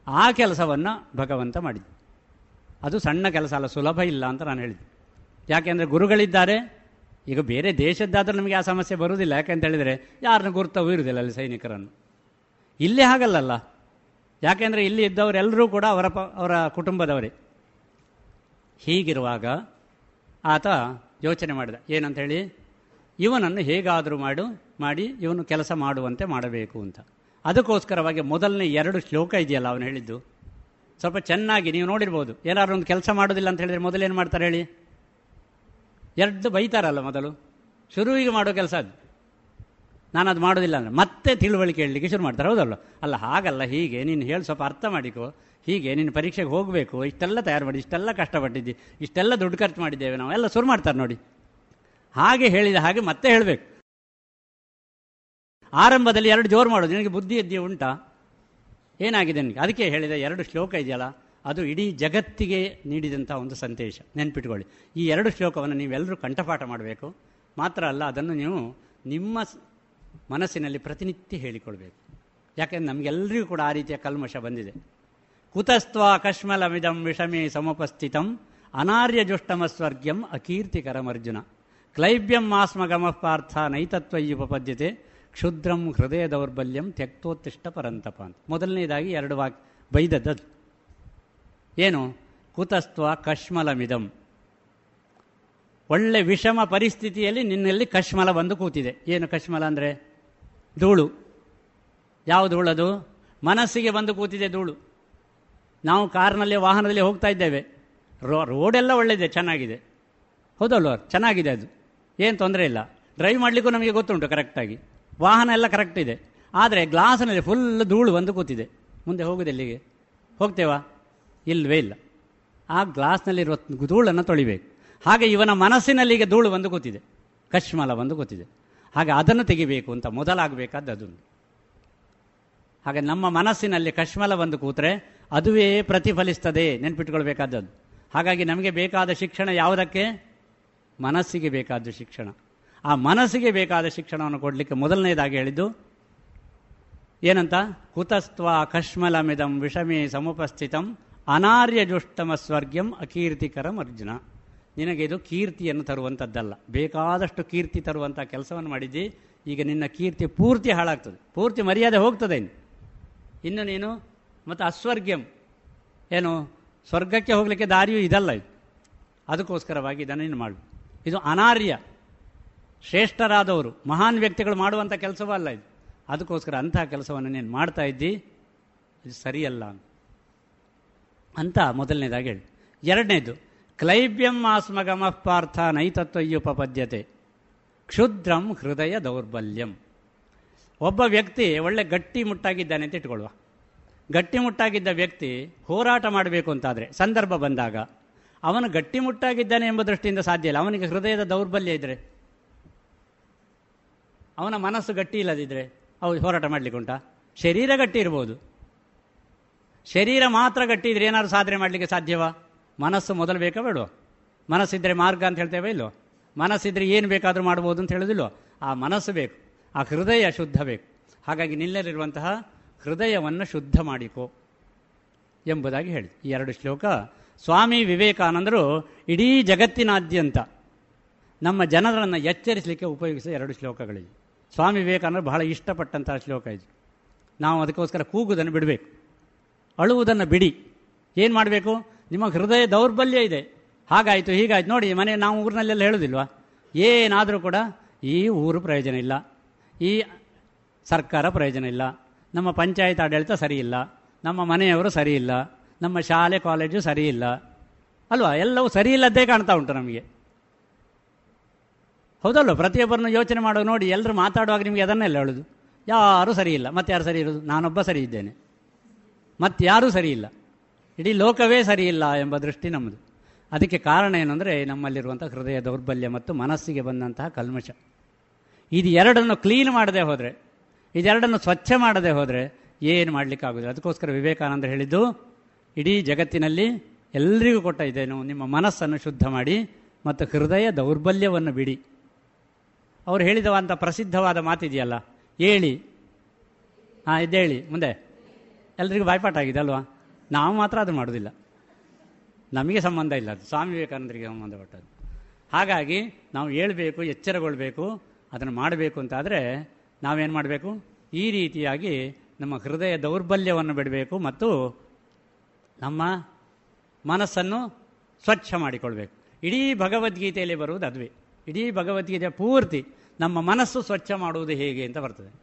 ಆ ಕೆಲಸವನ್ನು ಭಗವಂತ ಮಾಡಿದ್ದು. ಅದು ಸಣ್ಣ ಕೆಲಸ ಅಲ್ಲ, ಸುಲಭ ಇಲ್ಲ ಅಂತ ನಾನು ಹೇಳಿದ್ದೆ. ಯಾಕೆಂದರೆ ಗುರುಗಳಿದ್ದಾರೆ. ಈಗ ಬೇರೆ ದೇಶದ್ದಾದರೂ ನಮಗೆ ಆ ಸಮಸ್ಯೆ ಬರುವುದಿಲ್ಲ. ಯಾಕೆಂತ ಹೇಳಿದರೆ ಯಾರನ್ನು ಗುರುತವೂ ಇರುವುದಿಲ್ಲ ಅಲ್ಲಿ ಸೈನಿಕರನ್ನು. ಇಲ್ಲೇ ಹಾಗಲ್ಲಲ್ಲ. ಯಾಕೆಂದರೆ ಇಲ್ಲಿ ಇದ್ದವರೆಲ್ಲರೂ ಕೂಡ ಅವರ ಪ ಅವರ ಕುಟುಂಬದವರೇ. ಹೀಗಿರುವಾಗ ಆತ ಯೋಚನೆ ಮಾಡಿದ. ಏನಂತ ಹೇಳಿ ಇವನನ್ನು ಹೇಗಾದರೂ ಮಾಡು, ಮಾಡಿ ಇವನು ಕೆಲಸ ಮಾಡುವಂತೆ ಮಾಡಬೇಕು ಅಂತ. ಅದಕ್ಕೋಸ್ಕರವಾಗಿ ಮೊದಲನೇ ಎರಡು ಶ್ಲೋಕ ಇದೆಯಲ್ಲ ಅವನು ಹೇಳಿದ್ದು. ಸ್ವಲ್ಪ ಚೆನ್ನಾಗಿ ನೀವು ನೋಡಿರ್ಬೋದು. ಏನಾದ್ರು ಒಂದು ಕೆಲಸ ಮಾಡೋದಿಲ್ಲ ಅಂತ ಹೇಳಿದರೆ ಮೊದಲೇನು ಮಾಡ್ತಾರೆ ಹೇಳಿ? ಎರಡು ಬೈತಾರಲ್ಲ ಮೊದಲು. ಶುರುವಿಗೆ ಮಾಡೋ ಕೆಲಸ ಅದು. ನಾನು ಅದು ಮಾಡೋದಿಲ್ಲ ಅಂದರೆ ಮತ್ತೆ ತಿಳುವಳಿಕೆ ಹೇಳಲಿಕ್ಕೆ ಶುರು ಮಾಡ್ತಾರೆ. ಹೌದಲ್ಲ ಅಲ್ಲ, ಹಾಗಲ್ಲ, ಹೀಗೆ, ನೀನು ಹೇಳಿ, ಸ್ವಲ್ಪ ಅರ್ಥ ಮಾಡಿಕೊ. ಹೀಗೆ, ನೀನು ಪರೀಕ್ಷೆಗೆ ಹೋಗಬೇಕು. ಇಷ್ಟೆಲ್ಲ ತಯಾರು ಮಾಡಿ, ಇಷ್ಟೆಲ್ಲ ಕಷ್ಟಪಟ್ಟಿದ್ದಿ, ಇಷ್ಟೆಲ್ಲ ದುಡ್ಡು ಖರ್ಚು ಮಾಡಿದ್ದೇವೆ ನಾವು. ಎಲ್ಲ ಶುರು ಮಾಡ್ತಾರೆ ನೋಡಿ. ಹಾಗೆ ಹೇಳಿದ ಹಾಗೆ ಮತ್ತೆ ಹೇಳಬೇಕು. ಆರಂಭದಲ್ಲಿ ಎರಡು ಜೋರು ಮಾಡೋದು. ನಿನಗೆ ಬುದ್ಧಿ ಎದ್ದಿ ಉಂಟಾ? ಏನಾಗಿದೆ ನಿನಗೆ? ಅದಕ್ಕೆ ಹೇಳಿದ, ಎರಡು ಶ್ಲೋಕ ಇದೆಯಲ್ಲ, ಅದು ಇಡೀ ಜಗತ್ತಿಗೆ ನೀಡಿದಂಥ ಒಂದು ಸಂದೇಶ. ನೆನ್ಪಿಟ್ಕೊಳ್ಳಿ. ಈ ಎರಡು ಶ್ಲೋಕವನ್ನು ನೀವೆಲ್ಲರೂ ಕಂಠಪಾಠ ಮಾಡಬೇಕು. ಮಾತ್ರ ಅಲ್ಲ, ಅದನ್ನು ನೀವು ನಿಮ್ಮ ಮನಸ್ಸಿನಲ್ಲಿ ಪ್ರತಿನಿತ್ಯ ಹೇಳಿಕೊಳ್ಬೇಕು. ಯಾಕೆಂದ್ರೆ ನಮಗೆಲ್ಲರಿಗೂ ಕೂಡ ಆ ರೀತಿಯ ಕಲ್ಮಶ ಬಂದಿದೆ. ಕುತಸ್ತ್ವ ಕಶ್ಮಲಮಿದಂ ವಿಷಮೇ ಸಮುಪಸ್ಥಿತಂ ಅನಾರ್ಯ ಜುಷ್ಟಮ ಸ್ವರ್ಗ್ಯಂ ಅಕೀರ್ತಿಕರಮರ್ಜುನ. ಕ್ಲೈಬ್ಯಂ ಆಸ್ಮಗಮ ಪಾರ್ಥ ಉಪಪದ್ಯತೆ ಕ್ಷುದ್ರಂ ಹೃದಯ ದೌರ್ಬಲ್ಯಂ ತ್ಯಕ್ತೋತ್ತಿಷ್ಟ ಪರಂತಪ ಅಂತ ಮೊದಲನೇದಾಗಿ ಎರಡು ವಾಕ್ ಬೈದದ್ದು ಏನು? ಕುತಸ್ತ್ವ ಕಶ್ಮಲಮಿದಂ ಒಳ್ಳೆ ವಿಷಮ ಪರಿಸ್ಥಿತಿಯಲ್ಲಿ ನಿನ್ನಲ್ಲಿ ಕಶ್ಮಲ ಬಂದು ಕೂತಿದೆ. ಏನು ಕಶ್ಮಲ ಅಂದರೆ? ಧೂಳು. ಯಾವ ಧೂಳದು ಮನಸ್ಸಿಗೆ ಬಂದು ಕೂತಿದೆ ಧೂಳು. ನಾವು ಕಾರ್ನಲ್ಲಿ, ವಾಹನದಲ್ಲಿ ಹೋಗ್ತಾ ಇದ್ದೇವೆ. ರೋ, ರೋಡೆಲ್ಲ ಒಳ್ಳೆಯದೆ, ಚೆನ್ನಾಗಿದೆ. ಹೌದಲ್ವ? ಚೆನ್ನಾಗಿದೆ ಅದು. ಏನು ತೊಂದರೆ ಇಲ್ಲ. ಡ್ರೈವ್ ಮಾಡಲಿಕ್ಕೂ ನಮಗೆ ಗೊತ್ತುಂಟು ಕರೆಕ್ಟಾಗಿ ವಾಹನ ಎಲ್ಲ ಕರೆಕ್ಟ್ ಇದೆ. ಆದರೆ ಗ್ಲಾಸ್ನಲ್ಲಿ ಫುಲ್ ಧೂಳು ಬಂದು ಕೂತಿದೆ. ಮುಂದೆ ಹೋಗುದು ಎಲ್ಲಿಗೆ? ಹೋಗ್ತೇವಾ? ಇಲ್ಲವೇ ಇಲ್ಲ. ಆ ಗ್ಲಾಸ್ನಲ್ಲಿರುವ ಧೂಳನ್ನು ತೊಳಿಬೇಕು. ಹಾಗೆ ಇವನ ಮನಸ್ಸಿನಲ್ಲಿ ಈಗ ಧೂಳು ಬಂದು ಗೊತ್ತಿದೆ ಕಶ್ಮಲ ಬಂದು ಗೊತ್ತಿದೆ ಹಾಗೆ ಅದನ್ನು ತೆಗಿಬೇಕು ಅಂತ ಮೊದಲಾಗಬೇಕಾದ್ದು ಹಾಗೆ ನಮ್ಮ ಮನಸ್ಸಿನಲ್ಲಿ ಕಶ್ಮಲ ಬಂದು ಕೂತ್ರೆ ಅದುವೇ ಪ್ರತಿಫಲಿಸ್ತದೆ ನೆನ್ಪಿಟ್ಕೊಳ್ಬೇಕಾದದ್ದು ಹಾಗಾಗಿ ನಮಗೆ ಬೇಕಾದ ಶಿಕ್ಷಣ ಯಾವುದಕ್ಕೆ? ಮನಸ್ಸಿಗೆ ಬೇಕಾದ ಶಿಕ್ಷಣ. ಆ ಮನಸ್ಸಿಗೆ ಬೇಕಾದ ಶಿಕ್ಷಣವನ್ನು ಕೊಡಲಿಕ್ಕೆ ಮೊದಲನೇದಾಗಿ ಹೇಳಿದ್ದು ಏನಂತ? ಕುತಸ್ತ್ವ ಕಶ್ಮಲಮಿದಂ ವಿಷಮೇ ಸಮುಪಸ್ಥಿತಂ ಅನಾರ್ಯ ಜುಷ್ಟಮ ಸ್ವರ್ಗ್ಯಂ ಅಕೀರ್ತಿಕರಂ ಅರ್ಜುನ. ನಿನಗೆ ಇದು ಕೀರ್ತಿಯನ್ನು ತರುವಂಥದ್ದಲ್ಲ ಬೇಕಾದಷ್ಟು ಕೀರ್ತಿ ತರುವಂಥ ಕೆಲಸವನ್ನು ಮಾಡಿದ್ದಿ, ಈಗ ನಿನ್ನ ಕೀರ್ತಿ ಪೂರ್ತಿ ಹಾಳಾಗ್ತದೆ. ಪೂರ್ತಿ ಮರ್ಯಾದೆ ಹೋಗ್ತದೆ ಇನ್ನು. ಇನ್ನು ನೀನು ಮತ್ತು ಅಸ್ವರ್ಗ್ಯಂ. ಏನು? ಸ್ವರ್ಗಕ್ಕೆ ಹೋಗಲಿಕ್ಕೆ ದಾರಿಯೂ ಇದಲ್ಲ ಇದು. ಅದಕ್ಕೋಸ್ಕರವಾಗಿ ಇದನ್ನು ನೀನು ಮಾಡು. ಇದು ಅನಾರ್ಯ, ಶ್ರೇಷ್ಠರಾದವರು, ಮಹಾನ್ ವ್ಯಕ್ತಿಗಳು ಮಾಡುವಂಥ ಕೆಲಸವೂ ಅಲ್ಲ ಇದು. ಅದಕ್ಕೋಸ್ಕರ ಅಂತಹ ಕೆಲಸವನ್ನು ನೀನು ಮಾಡ್ತಾ ಇದ್ದಿ. ಇದು ಸರಿಯಲ್ಲ ಅಂತ ಮೊದಲನೇದಾಗಿ ಹೇಳಿ. ಎರಡನೇದು ಕ್ಲೈಬ್ಯಂ ಆಸ್ಮಗಮಃ ಪಾರ್ಥ ನೈತತ್ವಯ್ಯುಪಪದ್ಯತೆ. ಕ್ಷುದ್ರಂ ಹೃದಯ ದೌರ್ಬಲ್ಯಂ. ಒಬ್ಬ ವ್ಯಕ್ತಿ ಒಳ್ಳೆ ಗಟ್ಟಿ ಮುಟ್ಟಾಗಿದ್ದಾನೆ ಅಂತ ಇಟ್ಕೊಳ್ಳುವ. ಗಟ್ಟಿ ಮುಟ್ಟಾಗಿದ್ದ ವ್ಯಕ್ತಿ ಹೋರಾಟ ಮಾಡಬೇಕು ಅಂತಾದರೆ, ಸಂದರ್ಭ ಬಂದಾಗ ಅವನು ಗಟ್ಟಿ ಮುಟ್ಟಾಗಿದ್ದಾನೆ ಎಂಬ ದೃಷ್ಟಿಯಿಂದ ಸಾಧ್ಯ ಇಲ್ಲ. ಅವನಿಗೆ ಹೃದಯದ ದೌರ್ಬಲ್ಯ ಇದ್ದರೆ ಅವನ ಮನಸ್ಸು ಗಟ್ಟಿ ಇಲ್ಲದಿದ್ದರೆ ಹೌದು ಹೋರಾಟ ಮಾಡಲಿಕ್ಕೆ ಉಂಟಾ? ಶರೀರ ಗಟ್ಟಿ ಇರ್ಬೋದು. ಶರೀರ ಮಾತ್ರ ಗಟ್ಟಿ ಇದ್ರೆ ಏನಾದ್ರು ಸಾಧನೆ ಮಾಡಲಿಕ್ಕೆ ಸಾಧ್ಯವಾ? ಮನಸ್ಸು ಮೊದಲು ಬೇಕಾ ಬೇಡು ಮನಸ್ಸಿದ್ದರೆ ಮಾರ್ಗ ಅಂತ ಹೇಳ್ತೇವೆ ಇಲ್ಲೋ? ಮನಸ್ಸಿದ್ರೆ ಏನು ಬೇಕಾದರೂ ಮಾಡ್ಬೋದು ಅಂತ ಹೇಳೋದಿಲ್ಲೋ? ಆ ಮನಸ್ಸು ಬೇಕು. ಆ ಹೃದಯ ಶುದ್ಧ ಬೇಕು. ಹಾಗಾಗಿ ನಿಲ್ಲಲಿರುವಂತಹ ಹೃದಯವನ್ನು ಶುದ್ಧ ಮಾಡಿಕೊ ಎಂಬುದಾಗಿ ಹೇಳಿ. ಈ ಎರಡು ಶ್ಲೋಕ, ಸ್ವಾಮಿ ವಿವೇಕಾನಂದರು ಇಡೀ ಜಗತ್ತಿನಾದ್ಯಂತ ನಮ್ಮ ಜನರನ್ನು ಎಚ್ಚರಿಸಲಿಕ್ಕೆ ಉಪಯೋಗಿಸಿದ ಎರಡು ಶ್ಲೋಕಗಳಿವೆ. ಸ್ವಾಮಿ ವಿವೇಕಾನಂದರು ಬಹಳ ಇಷ್ಟಪಟ್ಟಂತಹ ಶ್ಲೋಕ ಇದು. ನಾವು ಅದಕ್ಕೋಸ್ಕರ ಕೂಗುವುದನ್ನು ಬಿಡಬೇಕು. ಅಳುವುದನ್ನು ಬಿಡಿ. ಏನು ಮಾಡಬೇಕು? ನಿಮ್ಮ ಹೃದಯ ದೌರ್ಬಲ್ಯ ಇದೆ. ಹಾಗಾಯಿತು, ಹೀಗಾಯ್ತು. ನೋಡಿ, ಮನೆ ನಾವು ಊರಿನಲ್ಲೆಲ್ಲ ಹೇಳೋದಿಲ್ವಾ? ಏನಾದರೂ ಕೂಡ ಈ ಊರು ಪ್ರಯೋಜನ ಇಲ್ಲ. ಈ ಸರ್ಕಾರ ಪ್ರಯೋಜನ ಇಲ್ಲ. ನಮ್ಮ ಪಂಚಾಯತ್ ಆಡಳಿತ ಸರಿ ಇಲ್ಲ. ನಮ್ಮ ಮನೆಯವರು ಸರಿ ಇಲ್ಲ. ನಮ್ಮ ಶಾಲೆ, ಕಾಲೇಜು ಸರಿ ಇಲ್ಲ. ಅಲ್ವಾ? ಎಲ್ಲವೂ ಸರಿ ಇಲ್ಲದ್ದೇ ಕಾಣ್ತಾ ಉಂಟು ನಮಗೆ. ಹೌದಲ್ವ? ಪ್ರತಿಯೊಬ್ಬರನ್ನು ಯೋಚನೆ ಮಾಡೋ ನೋಡಿ, ಎಲ್ಲರೂ ಮಾತಾಡುವಾಗ ನಿಮಗೆ ಅದನ್ನೆಲ್ಲ ಹೇಳೋದು. ಯಾರೂ ಸರಿ ಇಲ್ಲ. ಮತ್ತೆ ಯಾರು ಸರಿ ಇರೋದು ನಾನೊಬ್ಬ ಸರಿ ಇದ್ದೇನೆ. ಮತ್ತಾರೂ ಸರಿಯಿಲ್ಲ ಇಡೀ ಲೋಕವೇ ಸರಿಯಿಲ್ಲ ಎಂಬ ದೃಷ್ಟಿ ನಮ್ಮದು. ಅದಕ್ಕೆ ಕಾರಣ ಏನಂದರೆ ನಮ್ಮಲ್ಲಿರುವಂಥ ಹೃದಯ ದೌರ್ಬಲ್ಯ ಮತ್ತು ಮನಸ್ಸಿಗೆ ಬಂದಂತಹ ಕಲ್ಮಶ. ಇದು ಎರಡನ್ನು ಕ್ಲೀನ್ ಮಾಡದೆ ಹೋದರೆ, ಇದೆರಡನ್ನು ಸ್ವಚ್ಛ ಮಾಡದೆ ಹೋದರೆ ಏನು ಮಾಡಲಿಕ್ಕಾಗೋದಿಲ್ಲ. ಅದಕ್ಕೋಸ್ಕರ ವಿವೇಕಾನಂದ ಹೇಳಿದ್ದು, ಇಡೀ ಜಗತ್ತಿನಲ್ಲಿ ಎಲ್ಲರಿಗೂ ಕೊಟ್ಟ ಇದೇನು, ನಿಮ್ಮ ಮನಸ್ಸನ್ನು ಶುದ್ಧ ಮಾಡಿ ಮತ್ತು ಹೃದಯ ದೌರ್ಬಲ್ಯವನ್ನು ಬಿಡಿ. ಅವರು ಹೇಳಿದವಂಥ ಪ್ರಸಿದ್ಧವಾದ ಮಾತಿದೆಯಲ್ಲ ಹೇಳಿ ಹಾಂ ಇದೇಳಿ ಮುಂದೆ. ಎಲ್ರಿಗೂ ಬಾಯ್ಪಾಟ ಆಗಿದೆ ಅಲ್ವಾ? ನಾವು ಮಾತ್ರ ಅದು ಮಾಡೋದಿಲ್ಲ ನಮಗೆ ಸಂಬಂಧ ಇಲ್ಲ ಅದು. ಸ್ವಾಮಿ ವಿವೇಕಾನಂದರಿಗೆ ಸಂಬಂಧಪಟ್ಟದ್ದು ಹಾಗಾಗಿ ನಾವು ಹೇಳಬೇಕು, ಎಚ್ಚರಗೊಳ್ಬೇಕು, ಅದನ್ನು ಮಾಡಬೇಕು ಅಂತಾದರೆ ನಾವೇನು ಮಾಡಬೇಕು? ಈ ರೀತಿಯಾಗಿ ನಮ್ಮ ಹೃದಯ ದೌರ್ಬಲ್ಯವನ್ನು ಬಿಡಬೇಕು ಮತ್ತು ನಮ್ಮ ಮನಸ್ಸನ್ನು ಸ್ವಚ್ಛ ಮಾಡಿಕೊಳ್ಬೇಕು. ಇಡೀ ಭಗವದ್ಗೀತೆಯಲ್ಲಿ ಬರುವುದು ಅದುವೇ. ಇಡೀ ಭಗವದ್ಗೀತೆ ಪೂರ್ತಿ ನಮ್ಮ ಮನಸ್ಸು ಸ್ವಚ್ಛ ಮಾಡುವುದು ಹೇಗೆ ಅಂತ ಬರ್ತದೆ.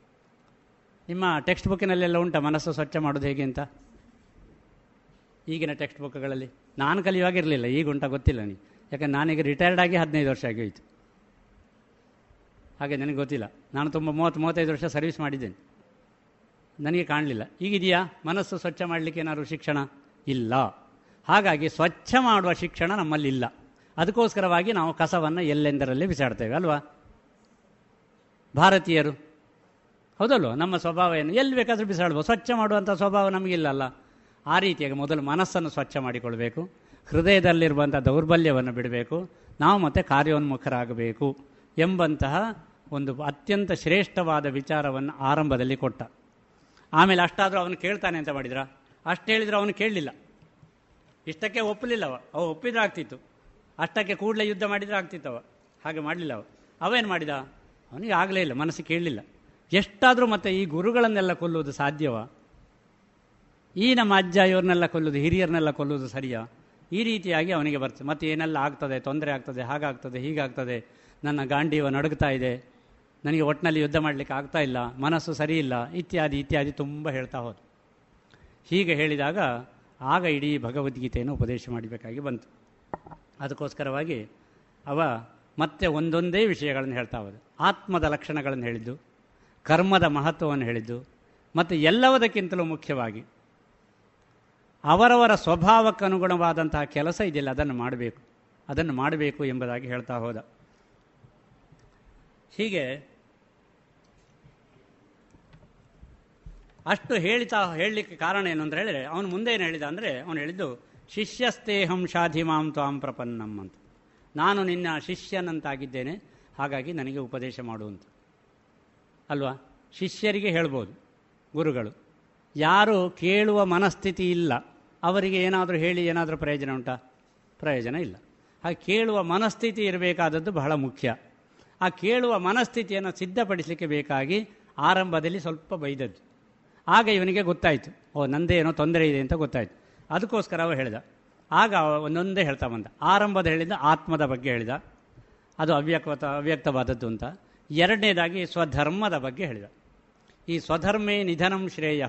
ನಿಮ್ಮ ಟೆಕ್ಸ್ಟ್ ಬುಕ್ಕಿನಲ್ಲೆಲ್ಲ ಉಂಟ ಮನಸ್ಸು ಸ್ವಚ್ಛ ಮಾಡೋದು ಹೇಗೆ ಅಂತ? ಈಗಿನ ಟೆಕ್ಸ್ಟ್ ಬುಕ್ಗಳಲ್ಲಿ ನಾನು ಕಲಿಯುವಾಗಿರಲಿಲ್ಲ, ಈಗ ಉಂಟ ಗೊತ್ತಿಲ್ಲ ನನಗೆ. ಯಾಕಂದ್ರೆ ನಾನೀಗ ರಿಟೈರ್ಡ್ ಆಗಿ ಹದಿನೈದು ವರ್ಷ ಆಗಿ ಹಾಗೆ ನನಗೆ ಗೊತ್ತಿಲ್ಲ. ನಾನು ತುಂಬ ಮೂವತ್ತು, ಮೂವತ್ತೈದು ವರ್ಷ ಸರ್ವಿಸ್ ಮಾಡಿದ್ದೇನೆ. ನನಗೆ ಕಾಣಲಿಲ್ಲ. ಈಗಿದೆಯಾ? ಮನಸ್ಸು ಸ್ವಚ್ಛ ಮಾಡಲಿಕ್ಕೆ ಏನಾದರೂ ಶಿಕ್ಷಣ? ಇಲ್ಲ. ಹಾಗಾಗಿ ಸ್ವಚ್ಛ ಮಾಡುವ ಶಿಕ್ಷಣ ನಮ್ಮಲ್ಲಿಲ್ಲ. ಅದಕ್ಕೋಸ್ಕರವಾಗಿ ನಾವು ಕಸವನ್ನು ಎಲ್ಲೆಂದರಲ್ಲಿ ಬಿಸಾಡ್ತೇವೆ, ಅಲ್ವಾ? ಭಾರತೀಯರು. ಹೌದಲ್ವ? ನಮ್ಮ ಸ್ವಭಾವ ಏನು? ಎಲ್ಲಿ ಬೇಕಾದರೂ ಬಿಸಾಡ್ಬೋದು. ಸ್ವಚ್ಛ ಮಾಡುವಂಥ ಸ್ವಭಾವ ನಮಗಿಲ್ಲಲ್ಲ ಆ ರೀತಿಯಾಗಿ ಮೊದಲು ಮನಸ್ಸನ್ನು ಸ್ವಚ್ಛ ಮಾಡಿಕೊಳ್ಬೇಕು. ಹೃದಯದಲ್ಲಿರುವಂಥ ದೌರ್ಬಲ್ಯವನ್ನು ಬಿಡಬೇಕು. ನಾವು ಮತ್ತೆ ಕಾರ್ಯೋನ್ಮುಖರಾಗಬೇಕು ಎಂಬಂತಹ ಒಂದು ಅತ್ಯಂತ ಶ್ರೇಷ್ಠವಾದ ವಿಚಾರವನ್ನು ಆರಂಭದಲ್ಲಿ ಕೊಟ್ಟ. ಆಮೇಲೆ ಅಷ್ಟಾದರೂ ಅವನು ಕೇಳ್ತಾನೆ ಅಂತ ಮಾಡಿದ್ರ? ಅಷ್ಟು ಹೇಳಿದ್ರು ಅವನು ಕೇಳಲಿಲ್ಲ. ಇಷ್ಟಕ್ಕೆ ಒಪ್ಪಲಿಲ್ಲವ ಅವ. ಒಪ್ಪಿದ್ರೆ ಆಗ್ತಿತ್ತು. ಅಷ್ಟಕ್ಕೆ ಕೂಡಲೇ ಯುದ್ಧ ಮಾಡಿದರೆ ಆಗ್ತಿತ್ತವ ಹಾಗೆ ಮಾಡಲಿಲ್ಲ ಅವ. ಅವೇನು ಮಾಡಿದ? ಅವನಿಗೆ ಆಗಲೇ ಇಲ್ಲ. ಮನಸ್ಸು ಕೇಳಲಿಲ್ಲ. ಎಷ್ಟಾದರೂ ಮತ್ತೆ ಈ ಗುರುಗಳನ್ನೆಲ್ಲ ಕೊಲ್ಲುವುದು ಸಾಧ್ಯವಾ? ಈ ನಮ್ಮ ಅಜ್ಜ ಇವ್ರನ್ನೆಲ್ಲ ಕೊಲ್ಲುವುದು ಹಿರಿಯರನ್ನೆಲ್ಲ ಕೊಲ್ಲುವುದು ಸರಿಯಾ? ಈ ರೀತಿಯಾಗಿ ಅವನಿಗೆ ಬರ್ತದೆ. ಮತ್ತೆ ಏನೆಲ್ಲ ಆಗ್ತದೆ? ತೊಂದರೆ ಆಗ್ತದೆ, ಹಾಗಾಗ್ತದೆ, ಹೀಗಾಗ್ತದೆ. ನನ್ನ ಗಾಂಡೀವ ನಡುಗ್ತಾ ಇದೆ. ನನಗೆ ಒಟ್ಟಿನಲ್ಲಿ ಯುದ್ಧ ಮಾಡಲಿಕ್ಕೆ ಆಗ್ತಾ ಇಲ್ಲ, ಮನಸ್ಸು ಸರಿ ಇಲ್ಲ, ಇತ್ಯಾದಿ ಇತ್ಯಾದಿ ತುಂಬ ಹೇಳ್ತಾ ಹೋದ ಹೀಗೆ ಹೇಳಿದಾಗ ಆಗ ಇಡೀ ಭಗವದ್ಗೀತೆಯನ್ನು ಉಪದೇಶ ಮಾಡಬೇಕಾಗಿ ಬಂತು. ಅದಕ್ಕೋಸ್ಕರವಾಗಿ ಅವ ಮತ್ತೆ ಒಂದೊಂದೇ ವಿಷಯಗಳನ್ನು ಹೇಳ್ತಾ ಹೋದ. ಆತ್ಮದ ಲಕ್ಷಣಗಳನ್ನು ಹೇಳಿದ್ದು, ಕರ್ಮದ ಮಹತ್ವವನ್ನು ಹೇಳಿದ್ದು, ಮತ್ತು ಎಲ್ಲವುದಕ್ಕಿಂತಲೂ ಮುಖ್ಯವಾಗಿ ಅವರವರ ಸ್ವಭಾವಕ್ಕೆ ಅನುಗುಣವಾದಂತಹ ಕೆಲಸ ಇದೆಯಲ್ಲ ಅದನ್ನು ಮಾಡಬೇಕು. ಅದನ್ನು ಮಾಡಬೇಕು ಎಂಬುದಾಗಿ ಹೇಳ್ತಾ ಹೋದ. ಹೀಗೆ ಅಷ್ಟು ಹೇಳ್ತಾ ಹೇಳಲಿಕ್ಕೆ ಕಾರಣ ಏನು ಅಂತ ಹೇಳಿದರೆ, ಅವನು ಮುಂದೆ ಏನು ಹೇಳಿದ ಅಂದರೆ, ಅವನು ಹೇಳಿದ್ದು ಶಿಷ್ಯಸ್ತೇಹಂ ಶಾಧಿಮಾಂ ತ್ವಾಂ ಪ್ರಪನ್ನಂ ಅಂತ. ನಾನು ನಿನ್ನ ಶಿಷ್ಯನಂತಾಗಿದ್ದೇನೆ, ಹಾಗಾಗಿ ನನಗೆ ಉಪದೇಶ ಮಾಡುವಂತ ಅಲ್ವಾ? ಶಿಷ್ಯರಿಗೆ ಹೇಳ್ಬೋದು ಗುರುಗಳು. ಯಾರು ಕೇಳುವ ಮನಸ್ಥಿತಿ ಇಲ್ಲ. ಅವರಿಗೆ ಏನಾದರೂ ಹೇಳಿ ಏನಾದರೂ ಪ್ರಯೋಜನ ಉಂಟಾ? ಪ್ರಯೋಜನ ಇಲ್ಲ. ಹಾಗೆ ಕೇಳುವ ಮನಸ್ಥಿತಿ ಇರಬೇಕಾದದ್ದು ಬಹಳ ಮುಖ್ಯ. ಆ ಕೇಳುವ ಮನಸ್ಥಿತಿಯನ್ನು ಸಿದ್ಧಪಡಿಸಲಿಕ್ಕೆ ಬೇಕಾಗಿ ಆರಂಭದಲ್ಲಿ ಸ್ವಲ್ಪ ಬೈದದ್ದು. ಆಗ ಇವನಿಗೆ ಗೊತ್ತಾಯಿತು. ಓ, ನಂದೇನೋ ತೊಂದರೆ ಇದೆ ಅಂತ ಗೊತ್ತಾಯಿತು. ಅದಕ್ಕೋಸ್ಕರ ಅವ ಹೇಳಿದ. ಆಗ ಒಂದೊಂದೇ ಹೇಳ್ತಾ ಬಂದ. ಆರಂಭದ ಹೇಳಿದ ಆತ್ಮದ ಬಗ್ಗೆ ಹೇಳಿದ. ಅದು ಅವ್ಯಕ್ತ ಅವ್ಯಕ್ತವಾದದ್ದು ಅಂತ. ಎರಡನೇದಾಗಿ ಸ್ವಧರ್ಮದ ಬಗ್ಗೆ ಹೇಳಿದ. ಈ ಸ್ವಧರ್ಮೇ ನಿಧನಂ ಶ್ರೇಯ.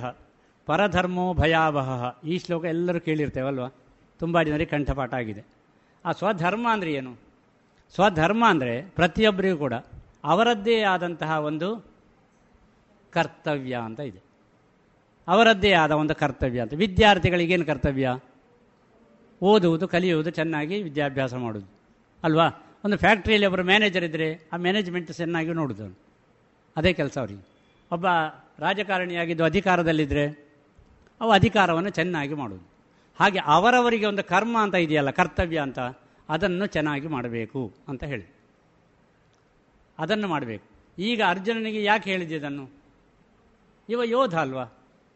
ಪರಧರ್ಮೋ ಭಯಾವಹ. ಈ ಶ್ಲೋಕ ಎಲ್ಲರೂ ಕೇಳಿರ್ತೇವಲ್ವ? ತುಂಬ ಜನರಿಗೆ ಕಂಠಪಾಠ ಆಗಿದೆ. ಆ ಸ್ವಧರ್ಮ ಅಂದರೆ ಏನು? ಸ್ವಧರ್ಮ ಅಂದರೆ ಪ್ರತಿಯೊಬ್ಬರಿಗೂ ಕೂಡ ಅವರದ್ದೇ ಆದಂತಹ ಒಂದು ಕರ್ತವ್ಯ ಅಂತ ಇದೆ. ಅವರದ್ದೇ ಆದ ಒಂದು ಕರ್ತವ್ಯ ಅಂತ. ವಿದ್ಯಾರ್ಥಿಗಳಿಗೇನು ಕರ್ತವ್ಯ? ಓದುವುದು, ಕಲಿಯುವುದು, ಚೆನ್ನಾಗಿ ವಿದ್ಯಾಭ್ಯಾಸ ಮಾಡೋದು ಅಲ್ವಾ? ಒಂದು ಫ್ಯಾಕ್ಟ್ರಿಯಲ್ಲಿ ಒಬ್ಬರು ಮ್ಯಾನೇಜರ್ ಇದ್ದರೆ ಆ ಮ್ಯಾನೇಜ್ಮೆಂಟ್ ಚೆನ್ನಾಗಿ ನೋಡೋದು ಅದೇ ಕೆಲಸ ಅವರಿಗೆ. ಒಬ್ಬ ರಾಜಕಾರಣಿಯಾಗಿದ್ದು ಅಧಿಕಾರದಲ್ಲಿದ್ದರೆ ಅವ ಅಧಿಕಾರವನ್ನು ಚೆನ್ನಾಗಿ ಮಾಡೋದು ಹಾಗೆ ಅವರವರಿಗೆ ಒಂದು ಕರ್ಮ ಅಂತ ಇದೆಯಲ್ಲ, ಕರ್ತವ್ಯ ಅಂತ, ಅದನ್ನು ಚೆನ್ನಾಗಿ ಮಾಡಬೇಕು ಅಂತ ಹೇಳಿ. ಅದನ್ನು ಮಾಡಬೇಕು. ಈಗ ಅರ್ಜುನನಿಗೆ ಯಾಕೆ ಹೇಳಿದೆ ಇದನ್ನು? ಇವ ಯೋಧ ಅಲ್ವಾ?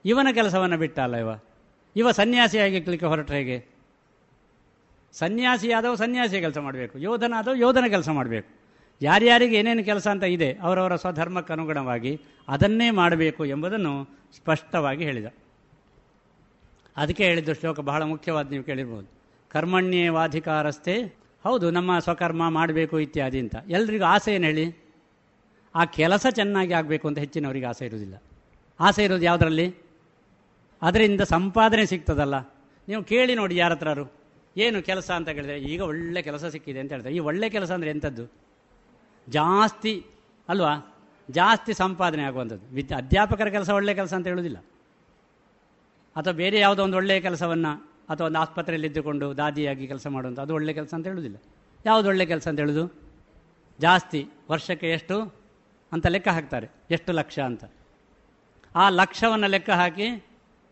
ಇವನ ಕೆಲಸವನ್ನು ಬಿಟ್ಟ ಅಲ್ಲ ಇವ? ಇವ ಸನ್ಯಾಸಿಯಾಗಿ ಕ್ಲಿಕ್ಕೆ ಹೊರಟ್ರೆ ಹೇಗೆ? ಸನ್ಯಾಸಿಯಾದವ ಸನ್ಯಾಸಿಯ ಕೆಲಸ ಮಾಡಬೇಕು. ಯೋಧನಾದವ ಯೋಧನ ಕೆಲಸ ಮಾಡಬೇಕು. ಯಾರ್ಯಾರಿಗೆ ಏನೇನು ಕೆಲಸ ಅಂತ ಇದೆ, ಅವರವರ ಸ್ವಧರ್ಮಕ್ಕೆ ಅನುಗುಣವಾಗಿ ಅದನ್ನೇ ಮಾಡಬೇಕು ಎಂಬುದನ್ನು ಸ್ಪಷ್ಟವಾಗಿ ಹೇಳಿದ. ಅದಕ್ಕೆ ಹೇಳಿದ್ದು ಶ್ಲೋಕ ಬಹಳ ಮುಖ್ಯವಾದ ನೀವು ಕೇಳಿರ್ಬೋದು. ಕರ್ಮಣ್ಯೇವಾಧಿಕಾರಸ್ಥೆ, ಹೌದು, ನಮ್ಮ ಸ್ವಕರ್ಮ ಮಾಡಬೇಕು ಇತ್ಯಾದಿ ಅಂತ. ಎಲ್ರಿಗೂ ಆಸೆ ಏನು ಹೇಳಿ? ಆ ಕೆಲಸ ಚೆನ್ನಾಗಿ ಆಗಬೇಕು ಅಂತ ಹೆಚ್ಚಿನವರಿಗೆ ಆಸೆ ಇರುವುದಿಲ್ಲ. ಆಸೆ ಇರೋದು ಯಾವುದರಲ್ಲಿ? ಅದರಿಂದ ಸಂಪಾದನೆ ಸಿಗ್ತದಲ್ಲ. ನೀವು ಕೇಳಿ ನೋಡಿ ಯಾರ ಹತ್ರರು ಏನು ಕೆಲಸ ಅಂತ ಕೇಳಿದ್ರೆ, ಈಗ ಒಳ್ಳೆ ಕೆಲಸ ಸಿಕ್ಕಿದೆ ಅಂತ ಹೇಳ್ತಾರೆ. ಈ ಒಳ್ಳೆ ಕೆಲಸ ಅಂದರೆ ಎಂಥದ್ದು ಜಾಸ್ತಿ, ಅಲ್ವಾ? ಜಾಸ್ತಿ ಸಂಪಾದನೆ ಆಗುವಂಥದ್ದು. ವಿದ್ಯಾ ಅಧ್ಯಾಪಕರ ಕೆಲಸ ಒಳ್ಳೆ ಕೆಲಸ ಅಂತ ಹೇಳೋದಿಲ್ಲ ಅಥವಾ ಬೇರೆ ಯಾವುದೋ ಒಂದು ಒಳ್ಳೆಯ ಕೆಲಸವನ್ನು ಅಥವಾ ಒಂದು ಆಸ್ಪತ್ರೆಯಲ್ಲಿ ಇದ್ದುಕೊಂಡು ದಾದಿಯಾಗಿ ಕೆಲಸ ಮಾಡುವಂಥ ಅದು ಒಳ್ಳೆಯ ಕೆಲಸ ಅಂತ ಹೇಳೋದಿಲ್ಲ ಯಾವುದು ಒಳ್ಳೆಯ ಕೆಲಸ ಅಂತ ಹೇಳೋದು? ಜಾಸ್ತಿ ವರ್ಷಕ್ಕೆ ಎಷ್ಟು ಅಂತ ಲೆಕ್ಕ ಹಾಕ್ತಾರೆ. ಎಷ್ಟು ಲಕ್ಷ ಅಂತ. ಆ ಲಕ್ಷವನ್ನು ಲೆಕ್ಕ ಹಾಕಿ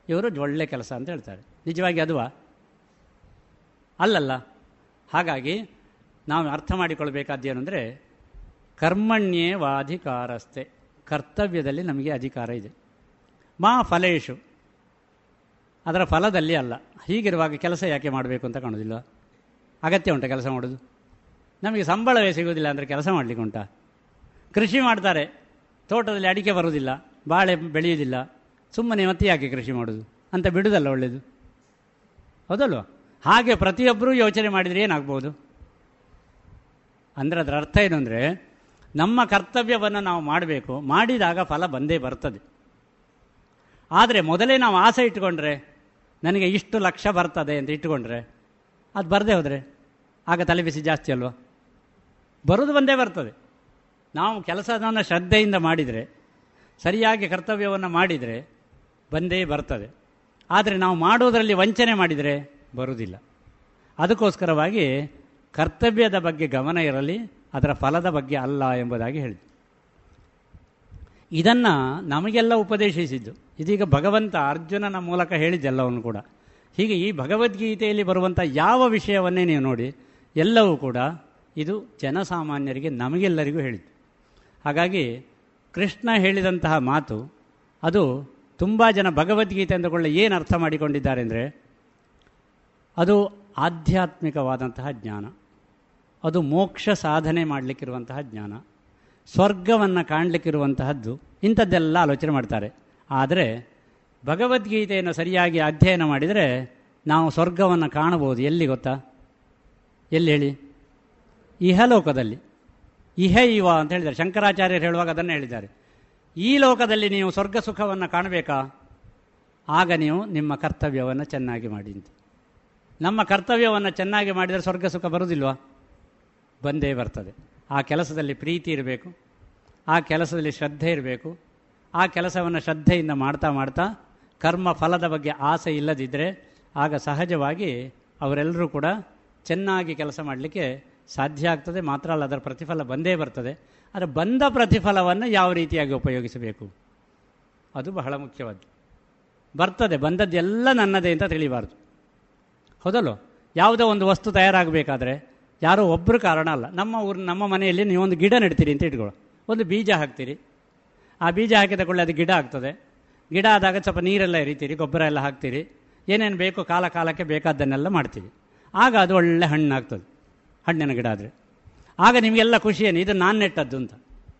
ಇವರು ಒಳ್ಳೆ ಕೆಲಸ ಅಂತ ಹೇಳ್ತಾರೆ. ನಿಜವಾಗಿ ಅದುವಾ? ಅಲ್ಲಲ್ಲ. ಹಾಗಾಗಿ ನಾವು ಅರ್ಥ ಮಾಡಿಕೊಳ್ಬೇಕಾದ್ದೇನು ಅಂದರೆ ಕರ್ಮಣ್ಯೇ ವಾಧಿಕಾರಸ್ಥೆ ಕರ್ತವ್ಯದಲ್ಲಿ ನಮಗೆ ಅಧಿಕಾರ ಇದೆ. ಮಾ ಫಲೇಶು. ಅದರ ಫಲದಲ್ಲಿ ಅಲ್ಲ. ಹೀಗಿರುವಾಗ ಕೆಲಸ ಯಾಕೆ ಮಾಡಬೇಕು ಅಂತ ಕಾಣೋದಿಲ್ಲ. ಅಗತ್ಯ ಉಂಟಾ ಕೆಲಸ ಮಾಡೋದು. ನಮಗೆ ಸಂಬಳವೇ ಸಿಗೋದಿಲ್ಲ ಅಂದರೆ ಕೆಲಸ ಮಾಡಲಿಕ್ಕೆ ಕೃಷಿ ಮಾಡ್ತಾರೆ. ತೋಟದಲ್ಲಿ ಅಡಿಕೆ ಬರುವುದಿಲ್ಲ. ಬಾಳೆ ಬೆಳೆಯುವುದಿಲ್ಲ. ಸುಮ್ಮನೆ ಮತ್ತೆ ಯಾಕೆ ಕೃಷಿ ಮಾಡೋದು? ಅಂತ ಬಿಡುವುದಲ್ಲ ಒಳ್ಳೆಯದು ಹೌದಲ್ವ? ಹಾಗೆ ಪ್ರತಿಯೊಬ್ಬರೂ ಯೋಚನೆ ಮಾಡಿದರೆ ಏನಾಗ್ಬೋದು? ಅಂದರೆ ಅದರ ಅರ್ಥ ಏನು ಅಂದರೆ, ನಮ್ಮ ಕರ್ತವ್ಯವನ್ನು ನಾವು ಮಾಡಬೇಕು. ಮಾಡಿದಾಗ ಫಲ ಬಂದೇ ಬರ್ತದೆ. ಆದರೆ ಮೊದಲೇ ನಾವು ಆಸೆ ಇಟ್ಟುಕೊಂಡ್ರೆ ನನಗೆ ಇಷ್ಟು ಲಕ್ಷ ಬರ್ತದೆ ಅಂತ ಇಟ್ಟುಕೊಂಡ್ರೆ, ಅದು ಬರದೇ ಹೋದರೆ ಆಗ ತಲೆ ಬಿಸಿ ಜಾಸ್ತಿ ಅಲ್ವಾ? ಬರೋದು ಬಂದೇ ಬರ್ತದೆ. ನಾವು ಕೆಲಸವನ್ನು ಶ್ರದ್ಧೆಯಿಂದ ಮಾಡಿದರೆ, ಸರಿಯಾಗಿ ಕರ್ತವ್ಯವನ್ನು ಮಾಡಿದರೆ ಬಂದೇ ಬರ್ತದೆ. ಆದರೆ ನಾವು ಮಾಡೋದರಲ್ಲಿ ವಂಚನೆ ಮಾಡಿದರೆ ಬರುವುದಿಲ್ಲ ಅದಕ್ಕೋಸ್ಕರವಾಗಿ ಕರ್ತವ್ಯದ ಬಗ್ಗೆ ಗಮನ ಇರಲಿ, ಅದರ ಫಲದ ಬಗ್ಗೆ ಅಲ್ಲ ಎಂಬುದಾಗಿ ಹೇಳಿದೆ ಇದನ್ನು ನಮಗೆಲ್ಲ ಉಪದೇಶಿಸಿದ್ದು. ಇದೀಗ ಭಗವಂತ ಅರ್ಜುನನ ಮೂಲಕ ಹೇಳಿದ್ದೆಲ್ಲವನ್ನು ಕೂಡ. ಹೀಗೆ ಈ ಭಗವದ್ಗೀತೆಯಲ್ಲಿ ಬರುವಂಥ ಯಾವ ವಿಷಯವನ್ನೇ ನೀವು ನೋಡಿ, ಎಲ್ಲವೂ ಕೂಡ ಇದು ಜನಸಾಮಾನ್ಯರಿಗೆ ನಮಗೆಲ್ಲರಿಗೂ ಹೇಳಿದ್ದು. ಹಾಗಾಗಿ ಕೃಷ್ಣ ಹೇಳಿದಂತಹ ಮಾತು, ಅದು ತುಂಬ ಜನ ಭಗವದ್ಗೀತೆ ಅಂದುಕೊಳ್ಳ ಏನು ಅರ್ಥ ಮಾಡಿಕೊಂಡಿದ್ದಾರೆ ಅಂದರೆ, ಅದು ಆಧ್ಯಾತ್ಮಿಕವಾದಂತಹ ಜ್ಞಾನ. ಅದು ಮೋಕ್ಷ ಸಾಧನೆ ಮಾಡಲಿಕ್ಕಿರುವಂತಹ ಜ್ಞಾನ. ಸ್ವರ್ಗವನ್ನು ಕಾಣಲಿಕ್ಕಿರುವಂತಹದ್ದು ಇಂಥದ್ದೆಲ್ಲ ಆಲೋಚನೆ ಮಾಡ್ತಾರೆ. ಆದರೆ ಭಗವದ್ಗೀತೆಯನ್ನು ಸರಿಯಾಗಿ ಅಧ್ಯಯನ ಮಾಡಿದರೆ ನಾವು ಸ್ವರ್ಗವನ್ನು ಕಾಣಬಹುದು. ಎಲ್ಲಿ ಗೊತ್ತಾ? ಎಲ್ಲಿ ಹೇಳಿ? ಇಹಲೋಕದಲ್ಲಿ. ಇಹ ಇವ ಅಂತ ಹೇಳಿದ್ದಾರೆ. ಶಂಕರಾಚಾರ್ಯರು ಹೇಳುವಾಗ ಅದನ್ನು ಹೇಳಿದ್ದಾರೆ. ಈ ಲೋಕದಲ್ಲಿ ನೀವು ಸ್ವರ್ಗ ಸುಖವನ್ನು ಕಾಣಬೇಕಾ? ಆಗ ನೀವು ನಿಮ್ಮ ಕರ್ತವ್ಯವನ್ನು ಚೆನ್ನಾಗಿ ಮಾಡಿ ಅಂತ ನಮ್ಮ ಕರ್ತವ್ಯವನ್ನು ಚೆನ್ನಾಗಿ ಮಾಡಿದರೆ ಸ್ವರ್ಗ ಸುಖ ಬರುವುದಿಲ್ವಾ ಬಂದೇ ಬರ್ತದೆ. ಆ ಕೆಲಸದಲ್ಲಿ ಪ್ರೀತಿ ಇರಬೇಕು, ಆ ಕೆಲಸದಲ್ಲಿ ಶ್ರದ್ಧೆ ಇರಬೇಕು, ಆ ಕೆಲಸವನ್ನು ಶ್ರದ್ಧೆಯಿಂದ ಮಾಡ್ತಾ ಮಾಡ್ತಾ ಕರ್ಮ ಫಲದ ಬಗ್ಗೆ ಆಸೆ ಇಲ್ಲದಿದ್ದರೆ ಆಗ ಸಹಜವಾಗಿ ಅವರೆಲ್ಲರೂ ಕೂಡ ಚೆನ್ನಾಗಿ ಕೆಲಸ ಮಾಡಲಿಕ್ಕೆ ಸಾಧ್ಯ ಆಗ್ತದೆ. ಮಾತ್ರ ಅಲ್ಲ, ಅದರ ಪ್ರತಿಫಲ ಬಂದೇ ಬರ್ತದೆ. ಆದರೆ ಬಂದ ಪ್ರತಿಫಲವನ್ನು ಯಾವ ರೀತಿಯಾಗಿ ಉಪಯೋಗಿಸಬೇಕು? ಅದು ಬಹಳ ಮುಖ್ಯವಾದ್ದು. ಬರ್ತದೆ, ಬಂದದ್ದೆಲ್ಲ ನನ್ನದೇ ಅಂತ ತಿಳಿಬಾರ್ದು. ಹೌದಲ್ಲೋ? ಯಾವುದೋ ಒಂದು ವಸ್ತು ತಯಾರಾಗಬೇಕಾದ್ರೆ ಯಾರೋ ಒಬ್ಬರು ಕಾರಣ ಅಲ್ಲ. ನಮ್ಮ ಊರು, ನಮ್ಮ ಮನೆಯಲ್ಲಿ ನೀವೊಂದು ಗಿಡ ನೆಡ್ತೀರಿ ಅಂತ ಇಟ್ಕೊಳ್ಳೋ. ಒಂದು ಬೀಜ ಹಾಕ್ತೀರಿ. ಆ ಬೀಜ ಹಾಕಿದ ಕೂಡಲೇ ಅದು ಗಿಡ ಆಗ್ತದೆ. ಗಿಡ ಆದಾಗ ಸ್ವಲ್ಪ ನೀರೆಲ್ಲ ಎರಿತೀರಿ, ಗೊಬ್ಬರ ಎಲ್ಲ ಹಾಕ್ತೀರಿ. ಏನೇನು ಬೇಕೋ ಕಾಲ ಕಾಲಕ್ಕೆ ಬೇಕಾದ್ದನ್ನೆಲ್ಲ ಮಾಡ್ತೀವಿ ಆಗ ಅದು ಒಳ್ಳೆ ಹಣ್ಣಾಗ್ತದೆ. ಹಣ್ಣಿನ ಗಿಡ ಆದರೆ. ಆಗ ನಿಮಗೆಲ್ಲ ಖುಷಿ ಏನು? ಇದು ನಾನು ನೆಟ್ಟದ್ದು ಅಂತ.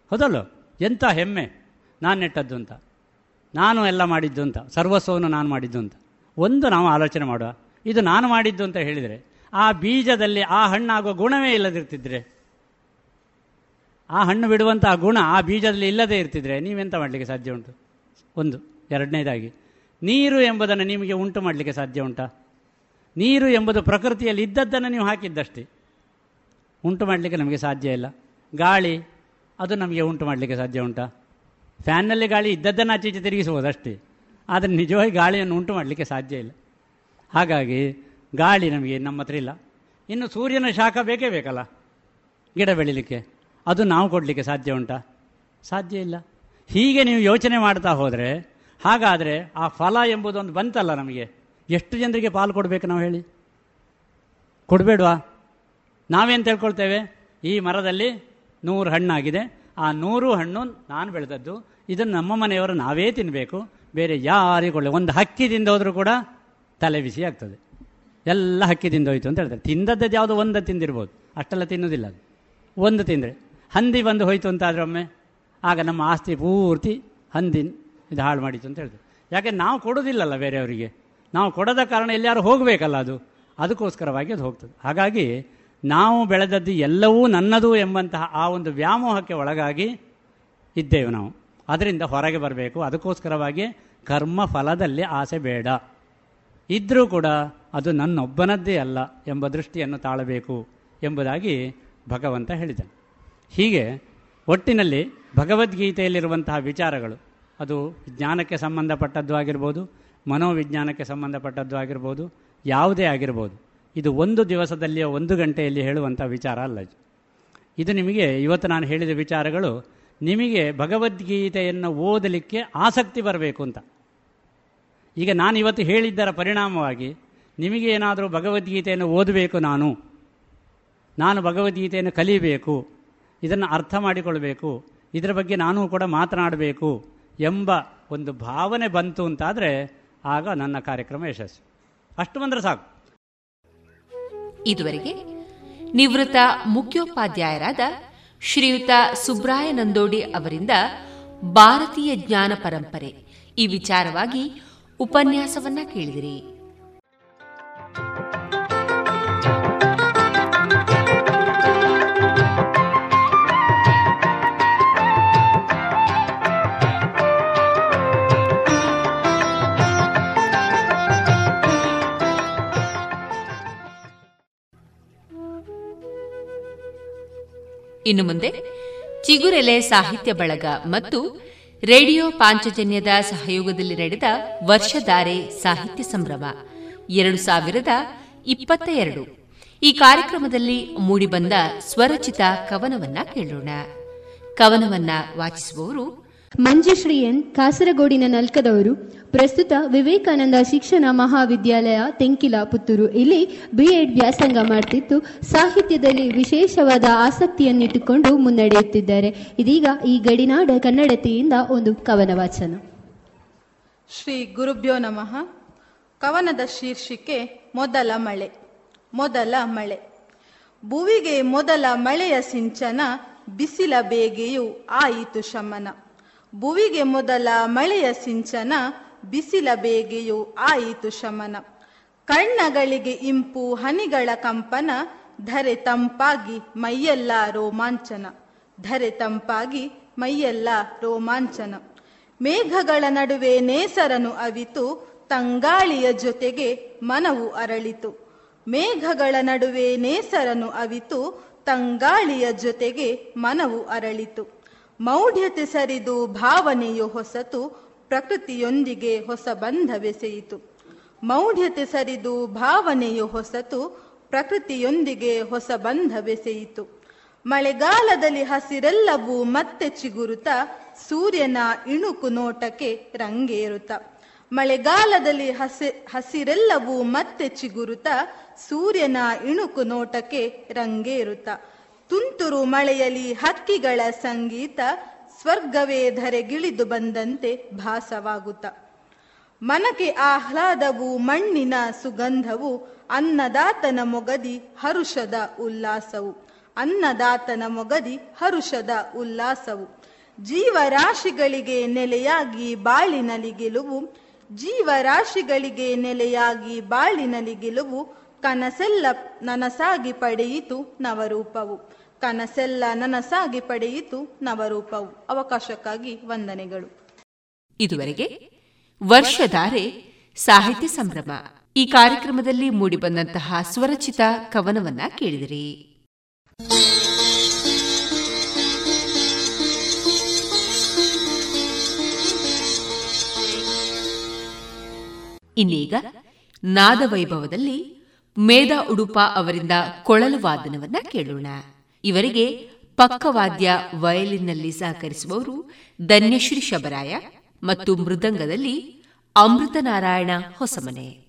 ಹೌದಲ್ಲೋ? ಎಂಥ ಹೆಮ್ಮೆ. ನಾನು ನೆಟ್ಟದ್ದು ಅಂತ. ನಾನು ಎಲ್ಲ ಮಾಡಿದ್ದು ಅಂತ. ಸರ್ವಸ್ವವನ್ನು ನಾನು ಮಾಡಿದ್ದು ಅಂತ. ಒಂದು ನಾವು ಆಲೋಚನೆ ಮಾಡುವ. ಇದು ನಾನು ಮಾಡಿದ್ದು ಅಂತ ಹೇಳಿದರೆ ಆ ಬೀಜದಲ್ಲಿ ಆ ಹಣ್ಣಾಗುವ ಗುಣವೇ ಇಲ್ಲದಿರ್ತಿದ್ರೆ, ಆ ಹಣ್ಣು ಬಿಡುವಂತಹ ಗುಣ ಆ ಬೀಜದಲ್ಲಿ ಇಲ್ಲದೇ ಇರ್ತಿದ್ರೆ ನೀವೆಂತ ಮಾಡಲಿಕ್ಕೆ ಸಾಧ್ಯ ಉಂಟು? ಒಂದು, ಎರಡನೇದಾಗಿ, ನೀರು ಎಂಬುದನ್ನು ನಿಮಗೆ ಉಂಟು ಮಾಡಲಿಕ್ಕೆ ಸಾಧ್ಯ ಉಂಟಾ? ನೀರು ಎಂಬುದು ಪ್ರಕೃತಿಯಲ್ಲಿ ಇದ್ದದ್ದನ್ನು ನೀವು ಹಾಕಿದ್ದಷ್ಟೇ. ಉಂಟು ಮಾಡಲಿಕ್ಕೆ ನಮಗೆ ಸಾಧ್ಯ ಇಲ್ಲ. ಗಾಳಿ, ಅದು ನಮಗೆ ಉಂಟು ಮಾಡಲಿಕ್ಕೆ ಸಾಧ್ಯ ಉಂಟಾ? ಫ್ಯಾನ್ನಲ್ಲಿ ಗಾಳಿ ಇದ್ದದ್ದನ್ನು ಆಚೆ ಈಚೆ ತಿರುಗಿಸ್ಬೋದು ಅಷ್ಟೇ ಆದರೆ ನಿಜವಾಗಿ ಗಾಳಿಯನ್ನು ಉಂಟು ಮಾಡಲಿಕ್ಕೆ ಸಾಧ್ಯ ಇಲ್ಲ. ಹಾಗಾಗಿ ಗಾಳಿ ನಮಗೆ ನಮ್ಮ ಹತ್ರ ಇಲ್ಲ. ಇನ್ನು ಸೂರ್ಯನ ಶಾಖ ಬೇಕೇ ಬೇಕಲ್ಲ? ಗಿಡ ಬೆಳಿಲಿಕ್ಕೆ. ಅದು ನಾವು ಕೊಡಲಿಕ್ಕೆ ಸಾಧ್ಯ ಉಂಟಾ? ಸಾಧ್ಯ ಇಲ್ಲ. ಹೀಗೆ ನೀವು ಯೋಚನೆ ಮಾಡ್ತಾ ಹೋದರೆ, ಹಾಗಾದರೆ ಆ ಫಲ ಎಂಬುದೊಂದು ಬಂತಲ್ಲ ನಮಗೆ? ಎಷ್ಟು ಜನರಿಗೆ ಪಾಲು ಕೊಡಬೇಕು ನಾವು ಹೇಳಿ? ಕೊಡಬೇಡ್ವಾ? ನಾವೇನು ತಿಳ್ಕೊಳ್ತೇವೆ? ಈ ಮರದಲ್ಲಿ ನೂರು ಹಣ್ಣಾಗಿದೆ. ಆ ನೂರು ಹಣ್ಣು ನಾನು ಬೆಳೆದದ್ದು. ಇದನ್ನು ನಮ್ಮ ಮನೆಯವರು ನಾವೇ ತಿನ್ನಬೇಕು ಬೇರೆ ಯಾರಿಗೂ ಒಂದು ಹಕ್ಕಿ ತಿಂದು ಹೋದರೂ ಕೂಡ ತಲೆ ಬಿಸಿ ಆಗ್ತದೆ. ಎಲ್ಲ ಹಕ್ಕಿ ತಿಂದೋಯ್ತು ಅಂತ ಹೇಳ್ತಾರೆ. ತಿಂದದ್ದು ಯಾವುದೋ? ಒಂದು ತಿಂದಿರ್ಬೋದು. ಅಷ್ಟೆಲ್ಲ ತಿನ್ನೋದಿಲ್ಲ ಅದು. ಒಂದು ತಿಂದರೆ. ಹಂದಿ ಬಂದು ಹೋಯಿತು ಅಂತ ಒಮ್ಮೆ, ಆಗ ನಮ್ಮ ಆಸ್ತಿ ಪೂರ್ತಿ ಹಂದಿ ಇದು ಹಾಳು ಮಾಡಿತು ಅಂತ ಹೇಳ್ತಾರೆ. ಯಾಕೆ? ನಾವು ಕೊಡೋದಿಲ್ಲಲ್ಲ ಬೇರೆಯವರಿಗೆ. ನಾವು ಕೊಡದ ಕಾರಣ ಎಲ್ಲಿಯಾರು ಹೋಗಬೇಕಲ್ಲ ಅದು. ಅದಕ್ಕೋಸ್ಕರವಾಗಿ ಅದು ಹೋಗ್ತದೆ. ಹಾಗಾಗಿ ನಾವು ಬೆಳೆದದ್ದು ಎಲ್ಲವೂ ನನ್ನದು ಎಂಬಂತಹ ಆ ಒಂದು ವ್ಯಾಮೋಹಕ್ಕೆ ಒಳಗಾಗಿ ಇದ್ದೇವೆ ನಾವು. ಅದರಿಂದ ಹೊರಗೆ ಬರಬೇಕು. ಅದಕ್ಕೋಸ್ಕರವಾಗಿ ಕರ್ಮ ಫಲದಲ್ಲಿ ಆಸೆ ಬೇಡ. ಇದ್ದರೂ ಕೂಡ ಅದು ನನ್ನೊಬ್ಬನದ್ದೇ ಅಲ್ಲ ಎಂಬ ದೃಷ್ಟಿಯನ್ನು ತಾಳಬೇಕು ಎಂಬುದಾಗಿ ಭಗವಂತ ಹೇಳಿದನು. ಹೀಗೆ ಒಟ್ಟಿನಲ್ಲಿ ಭಗವದ್ಗೀತೆಯಲ್ಲಿರುವಂತಹ ವಿಚಾರಗಳು, ಅದು ಜ್ಞಾನಕ್ಕೆ ಸಂಬಂಧಪಟ್ಟದ್ದು ಆಗಿರ್ಬೋದು, ಮನೋವಿಜ್ಞಾನಕ್ಕೆ ಸಂಬಂಧಪಟ್ಟದ್ದು ಆಗಿರ್ಬೋದು, ಯಾವುದೇ ಆಗಿರ್ಬೋದು, ಇದು ಒಂದು ದಿವಸದಲ್ಲಿಯೋ ಒಂದು ಗಂಟೆಯಲ್ಲಿ ಹೇಳುವಂಥ ವಿಚಾರ ಅಲ್ಲ ಇದು ನಿಮಗೆ, ಇವತ್ತು ನಾನು ಹೇಳಿದ ವಿಚಾರಗಳು ನಿಮಗೆ ಭಗವದ್ಗೀತೆಯನ್ನು ಓದಲಿಕ್ಕೆ ಆಸಕ್ತಿ ಬರಬೇಕು ಅಂತ. ಈಗ ನಾನು ಇವತ್ತು ಹೇಳಿದ್ದರ ಪರಿಣಾಮವಾಗಿ ನಿಮಗೆ ಏನಾದರೂ ಭಗವದ್ಗೀತೆಯನ್ನು ಓದಬೇಕು ನಾನು ನಾನು ಭಗವದ್ಗೀತೆಯನ್ನು ಕಲಿಬೇಕು, ಇದನ್ನು ಅರ್ಥ ಮಾಡಿಕೊಳ್ಬೇಕು, ಇದರ ಬಗ್ಗೆ ನಾನು ಕೂಡ ಮಾತನಾಡಬೇಕು ಎಂಬ ಒಂದು ಭಾವನೆ ಬಂತು ಅಂತಾದರೆ ಆಗ ನನ್ನ ಕಾರ್ಯಕ್ರಮ ಯಶಸ್ವಿ ಅಷ್ಟು ಬಂದರೆ ಸಾಕು. ಇದುವರೆಗೆ ನಿವೃತ್ತ ಮುಖ್ಯೋಪಾಧ್ಯಾಯರಾದ ಶ್ರೀಯುತ ಸುಬ್ರಾಯ ನಂದೋಡಿ ಅವರಿಂದ ಭಾರತೀಯ ಜ್ಞಾನ ಪರಂಪರೆ ಈ ವಿಚಾರವಾಗಿ ಉಪನ್ಯಾಸವನ್ನ ಕೇಳಿದಿರಿ. ಇನ್ನು ಮುಂದೆ ಚಿಗುರೆಲೆ ಸಾಹಿತ್ಯ ಬಳಗ ಮತ್ತು ರೇಡಿಯೋ ಪಾಂಚಜನ್ಯದ ಸಹಯೋಗದಲ್ಲಿ ನಡೆದ ವರ್ಷಧಾರೆ ಸಾಹಿತ್ಯ ಸಂಭ್ರಮ. ಎರಡು ಸಾವಿರದ ಇಪ್ಪತ್ತ ಎರಡು. ಈ ಕಾರ್ಯಕ್ರಮದಲ್ಲಿ ಮೂಡಿಬಂದ ಸ್ವರಚಿತ ಕವನವನ್ನ ಕೇಳೋಣ. ಕವನವನ್ನ ವಾಚಿಸುವವರು ಮಂಜುಶ್ರೀ ಎನ್ ಕಾಸರಗೋಡಿನ ನಲ್ಕದವರು, ಪ್ರಸ್ತುತ ವಿವೇಕಾನಂದ ಶಿಕ್ಷಣ ಮಹಾವಿದ್ಯಾಲಯ ತೆಂಕಿಲ ಪುತ್ತೂರು. ಇಲ್ಲಿ ಬಿಎಡ್ ವ್ಯಾಸಂಗ ಮಾಡ್ತಿತ್ತು. ಸಾಹಿತ್ಯದಲ್ಲಿ ವಿಶೇಷವಾದ ಆಸಕ್ತಿಯನ್ನಿಟ್ಟುಕೊಂಡು ಮುನ್ನಡೆಯುತ್ತಿದ್ದಾರೆ. ಇದೀಗ ಈ ಗಡಿನಾಡ ಕನ್ನಡತೆಯಿಂದ ಒಂದು ಕವನ ವಾಚನ. ಶ್ರೀ ಗುರುಭ್ಯೋ ನಮಃ. ಕವನದ ಶೀರ್ಷಿಕೆ, ಮೊದಲ ಮಳೆ ಮೊದಲ ಮಳೆ. ಭುವಿಗೆ ಮೊದಲ ಮಳೆಯ ಸಿಂಚನ, ಬಿಸಿಲ ಬೇಗೆಯು ಆಯಿತು ಶಮನ. ಭುವಿಗೆ ಮೊದಲ ಮಳೆಯ ಸಿಂಚನ, ಬಿಸಿಲ ಬೇಗೆಯು ಆಯಿತು ಶಮನ. ಕಣ್ಣಗಳಿಗೆ ಇಂಪು ಹನಿಗಳ ಕಂಪನ, ಧರೆ ತಂಪಾಗಿ ಮೈಯೆಲ್ಲ ರೋಮಾಂಚನ. ಧರೆ ತಂಪಾಗಿ ಮೈಯೆಲ್ಲ ರೋಮಾಂಚನ. ಮೇಘಗಳ ನಡುವೆ ನೇಸರನು ಅವಿತು, ತಂಗಾಳಿಯ ಜೊತೆಗೆ ಮನವು ಅರಳಿತು. ಮೇಘಗಳ ನಡುವೆ ನೇಸರನು ಅವಿತು, ತಂಗಾಳಿಯ ಜೊತೆಗೆ ಮನವು ಅರಳಿತು. ಮೌಢ್ಯತೆ ಸರಿದು ಭಾವನೆಯು ಹೊಸತು ಪ್ರಕೃತಿಯೊಂದಿಗೆ ಹೊಸ ಬಂಧವೆಸೆಯಿತು ಮೌಢ್ಯತೆ ಸರಿದು ಭಾವನೆಯು ಹೊಸತು ಪ್ರಕೃತಿಯೊಂದಿಗೆ ಹೊಸ ಬಂಧವೆಸೆಯಿತು ಮಳೆಗಾಲದಲ್ಲಿ ಹಸಿರೆಲ್ಲವೂ ಮತ್ತೆ ಚಿಗುರುತ ಸೂರ್ಯನ ಇಣುಕು ನೋಟಕ್ಕೆ ರಂಗೇರುತ ಮಳೆಗಾಲದಲ್ಲಿ ಹಸಿ, ಹಸಿರೆಲ್ಲವೂ ಮತ್ತೆ ಚಿಗುರುತ ಸೂರ್ಯನ ಇಣುಕು ನೋಟಕ್ಕೆ ರಂಗೇರುತ ತುಂತುರು ಮಳೆಯಲಿ ಹಕ್ಕಿಗಳ ಸಂಗೀತ ಸ್ವರ್ಗವೇ ಧರೆಗಿಳಿದು ಬಂದಂತೆ ಭಾಸವಾಗುತ್ತ. ಮನಕೆ ಆಹ್ಲಾದವು ಮಣ್ಣಿನ ಸುಗಂಧವು ಅನ್ನದಾತನ ಮೊಗದಿ ಹರುಷದ ಉಲ್ಲಾಸವು. ಅನ್ನದಾತನ ಮೊಗದಿ ಹರುಷದ ಉಲ್ಲಾಸವು. ಜೀವರಾಶಿಗಳಿಗೆ ನೆಲೆಯಾಗಿ ಬಾಳಿನಲಿ ಗೆಲುವು. ಜೀವರಾಶಿಗಳಿಗೆ ನೆಲೆಯಾಗಿ ಬಾಳಿನಲಿ ಗೆಲುವು. ಕನಸೆಲ್ಲ ನನಸಾಗಿ ಪಡೆಯಿತು ನವರೂಪವು. ಕನಸೆಲ್ಲ ನನಸಾಗಿ ಪಡೆಯಿತು ನವರೂಪವು ಅವಕಾಶಕ್ಕಾಗಿ ವಂದನೆಗಳು. ಇದುವರೆಗೆ ವರ್ಷಧಾರೆ ಸಾಹಿತ್ಯ ಸಂಭ್ರಮ. ಈ ಕಾರ್ಯಕ್ರಮದಲ್ಲಿ ಮೂಡಿಬಂದಂತಹ ಸ್ವರಚಿತ ಕವನವನ್ನ ಕೇಳಿದಿರಿ. ಇನ್ನೀಗ ನಾದವೈಭವದಲ್ಲಿ ಮೇಧಾ ಉಡುಪ ಅವರಿಂದ ಕೊಳಲು ವಾದನವನ್ನ ಕೇಳೋಣ. ಇವರಿಗೆ ಪಕ್ಕವಾದ್ಯ ವಯಲಿನ್ನಲ್ಲಿ ಸಹಕರಿಸುವವರು ಧನ್ಯಶ್ರೀ ಶಬರಾಯ ಮತ್ತು ಮೃದಂಗದಲ್ಲಿ ಅಮೃತನಾರಾಯಣ ಹೊಸಮನೆ.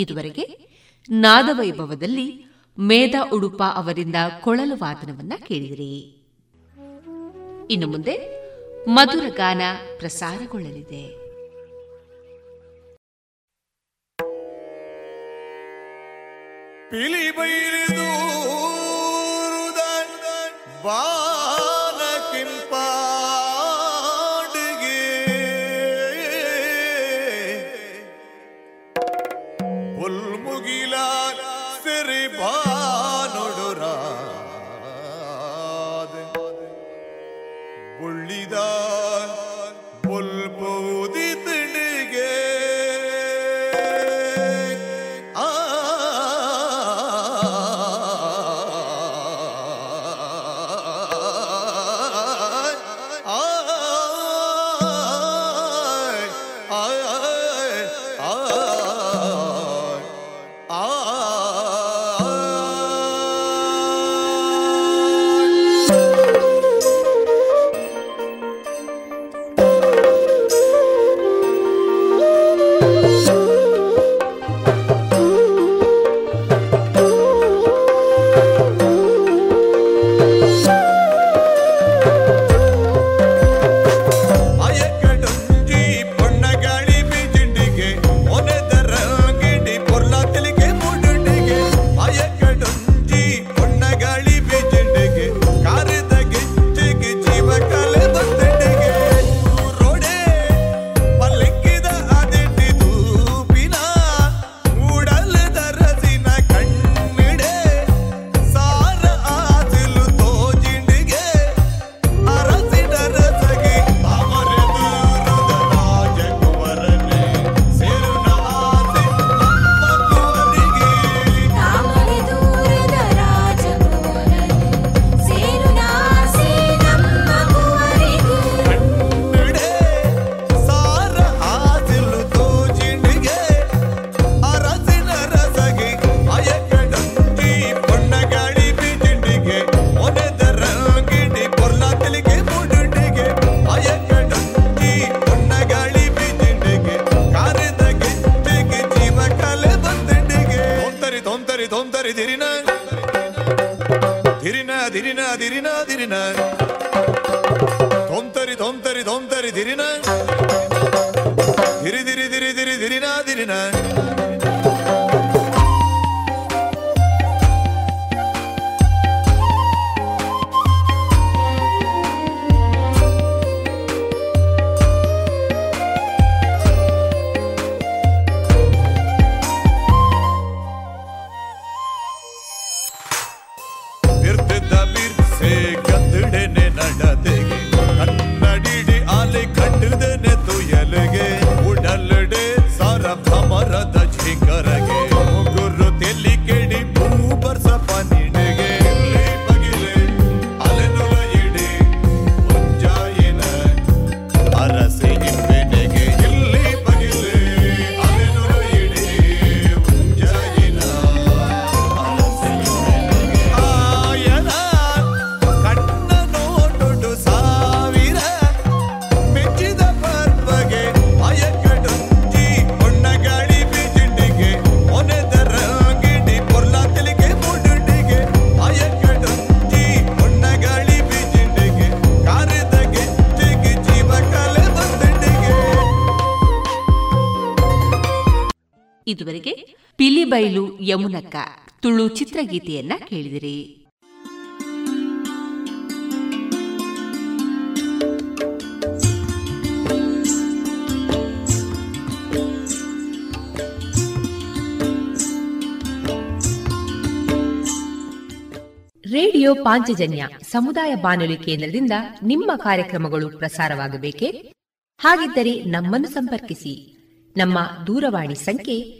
ಇದುವರೆಗೆ ನಾದವೈಭವದಲ್ಲಿ ಮೇಧ ಉಡುಪ ಅವರಿಂದ ಕೊಳಲು ವಾದನವನ್ನ ಕೇಳಿದಿರಿ. ಇನ್ನು ಮುಂದೆ ಮಧುರ ಗಾನ ಪ್ರಸಾರಗೊಳ್ಳಲಿದೆ. ಪಿಲಿ ಇದುವರೆಗೆ ಯಮುನಕ್ಕ ತುಳು ಚಿತ್ರಗೀತೆಯನ್ನ ಕೇಳಿದಿರಿ. ರೇಡಿಯೋ ಪಾಂಚಜನ್ಯ ಸಮುದಾಯ ಬಾನುಲಿ ಕೇಂದ್ರದಿಂದ ನಿಮ್ಮ ಕಾರ್ಯಕ್ರಮಗಳು ಪ್ರಸಾರವಾಗಬೇಕೆ? ಹಾಗಿದ್ದರೆ ನಮ್ಮನ್ನು ಸಂಪರ್ಕಿಸಿ. ನಮ್ಮ ದೂರವಾಣಿ ಸಂಖ್ಯೆ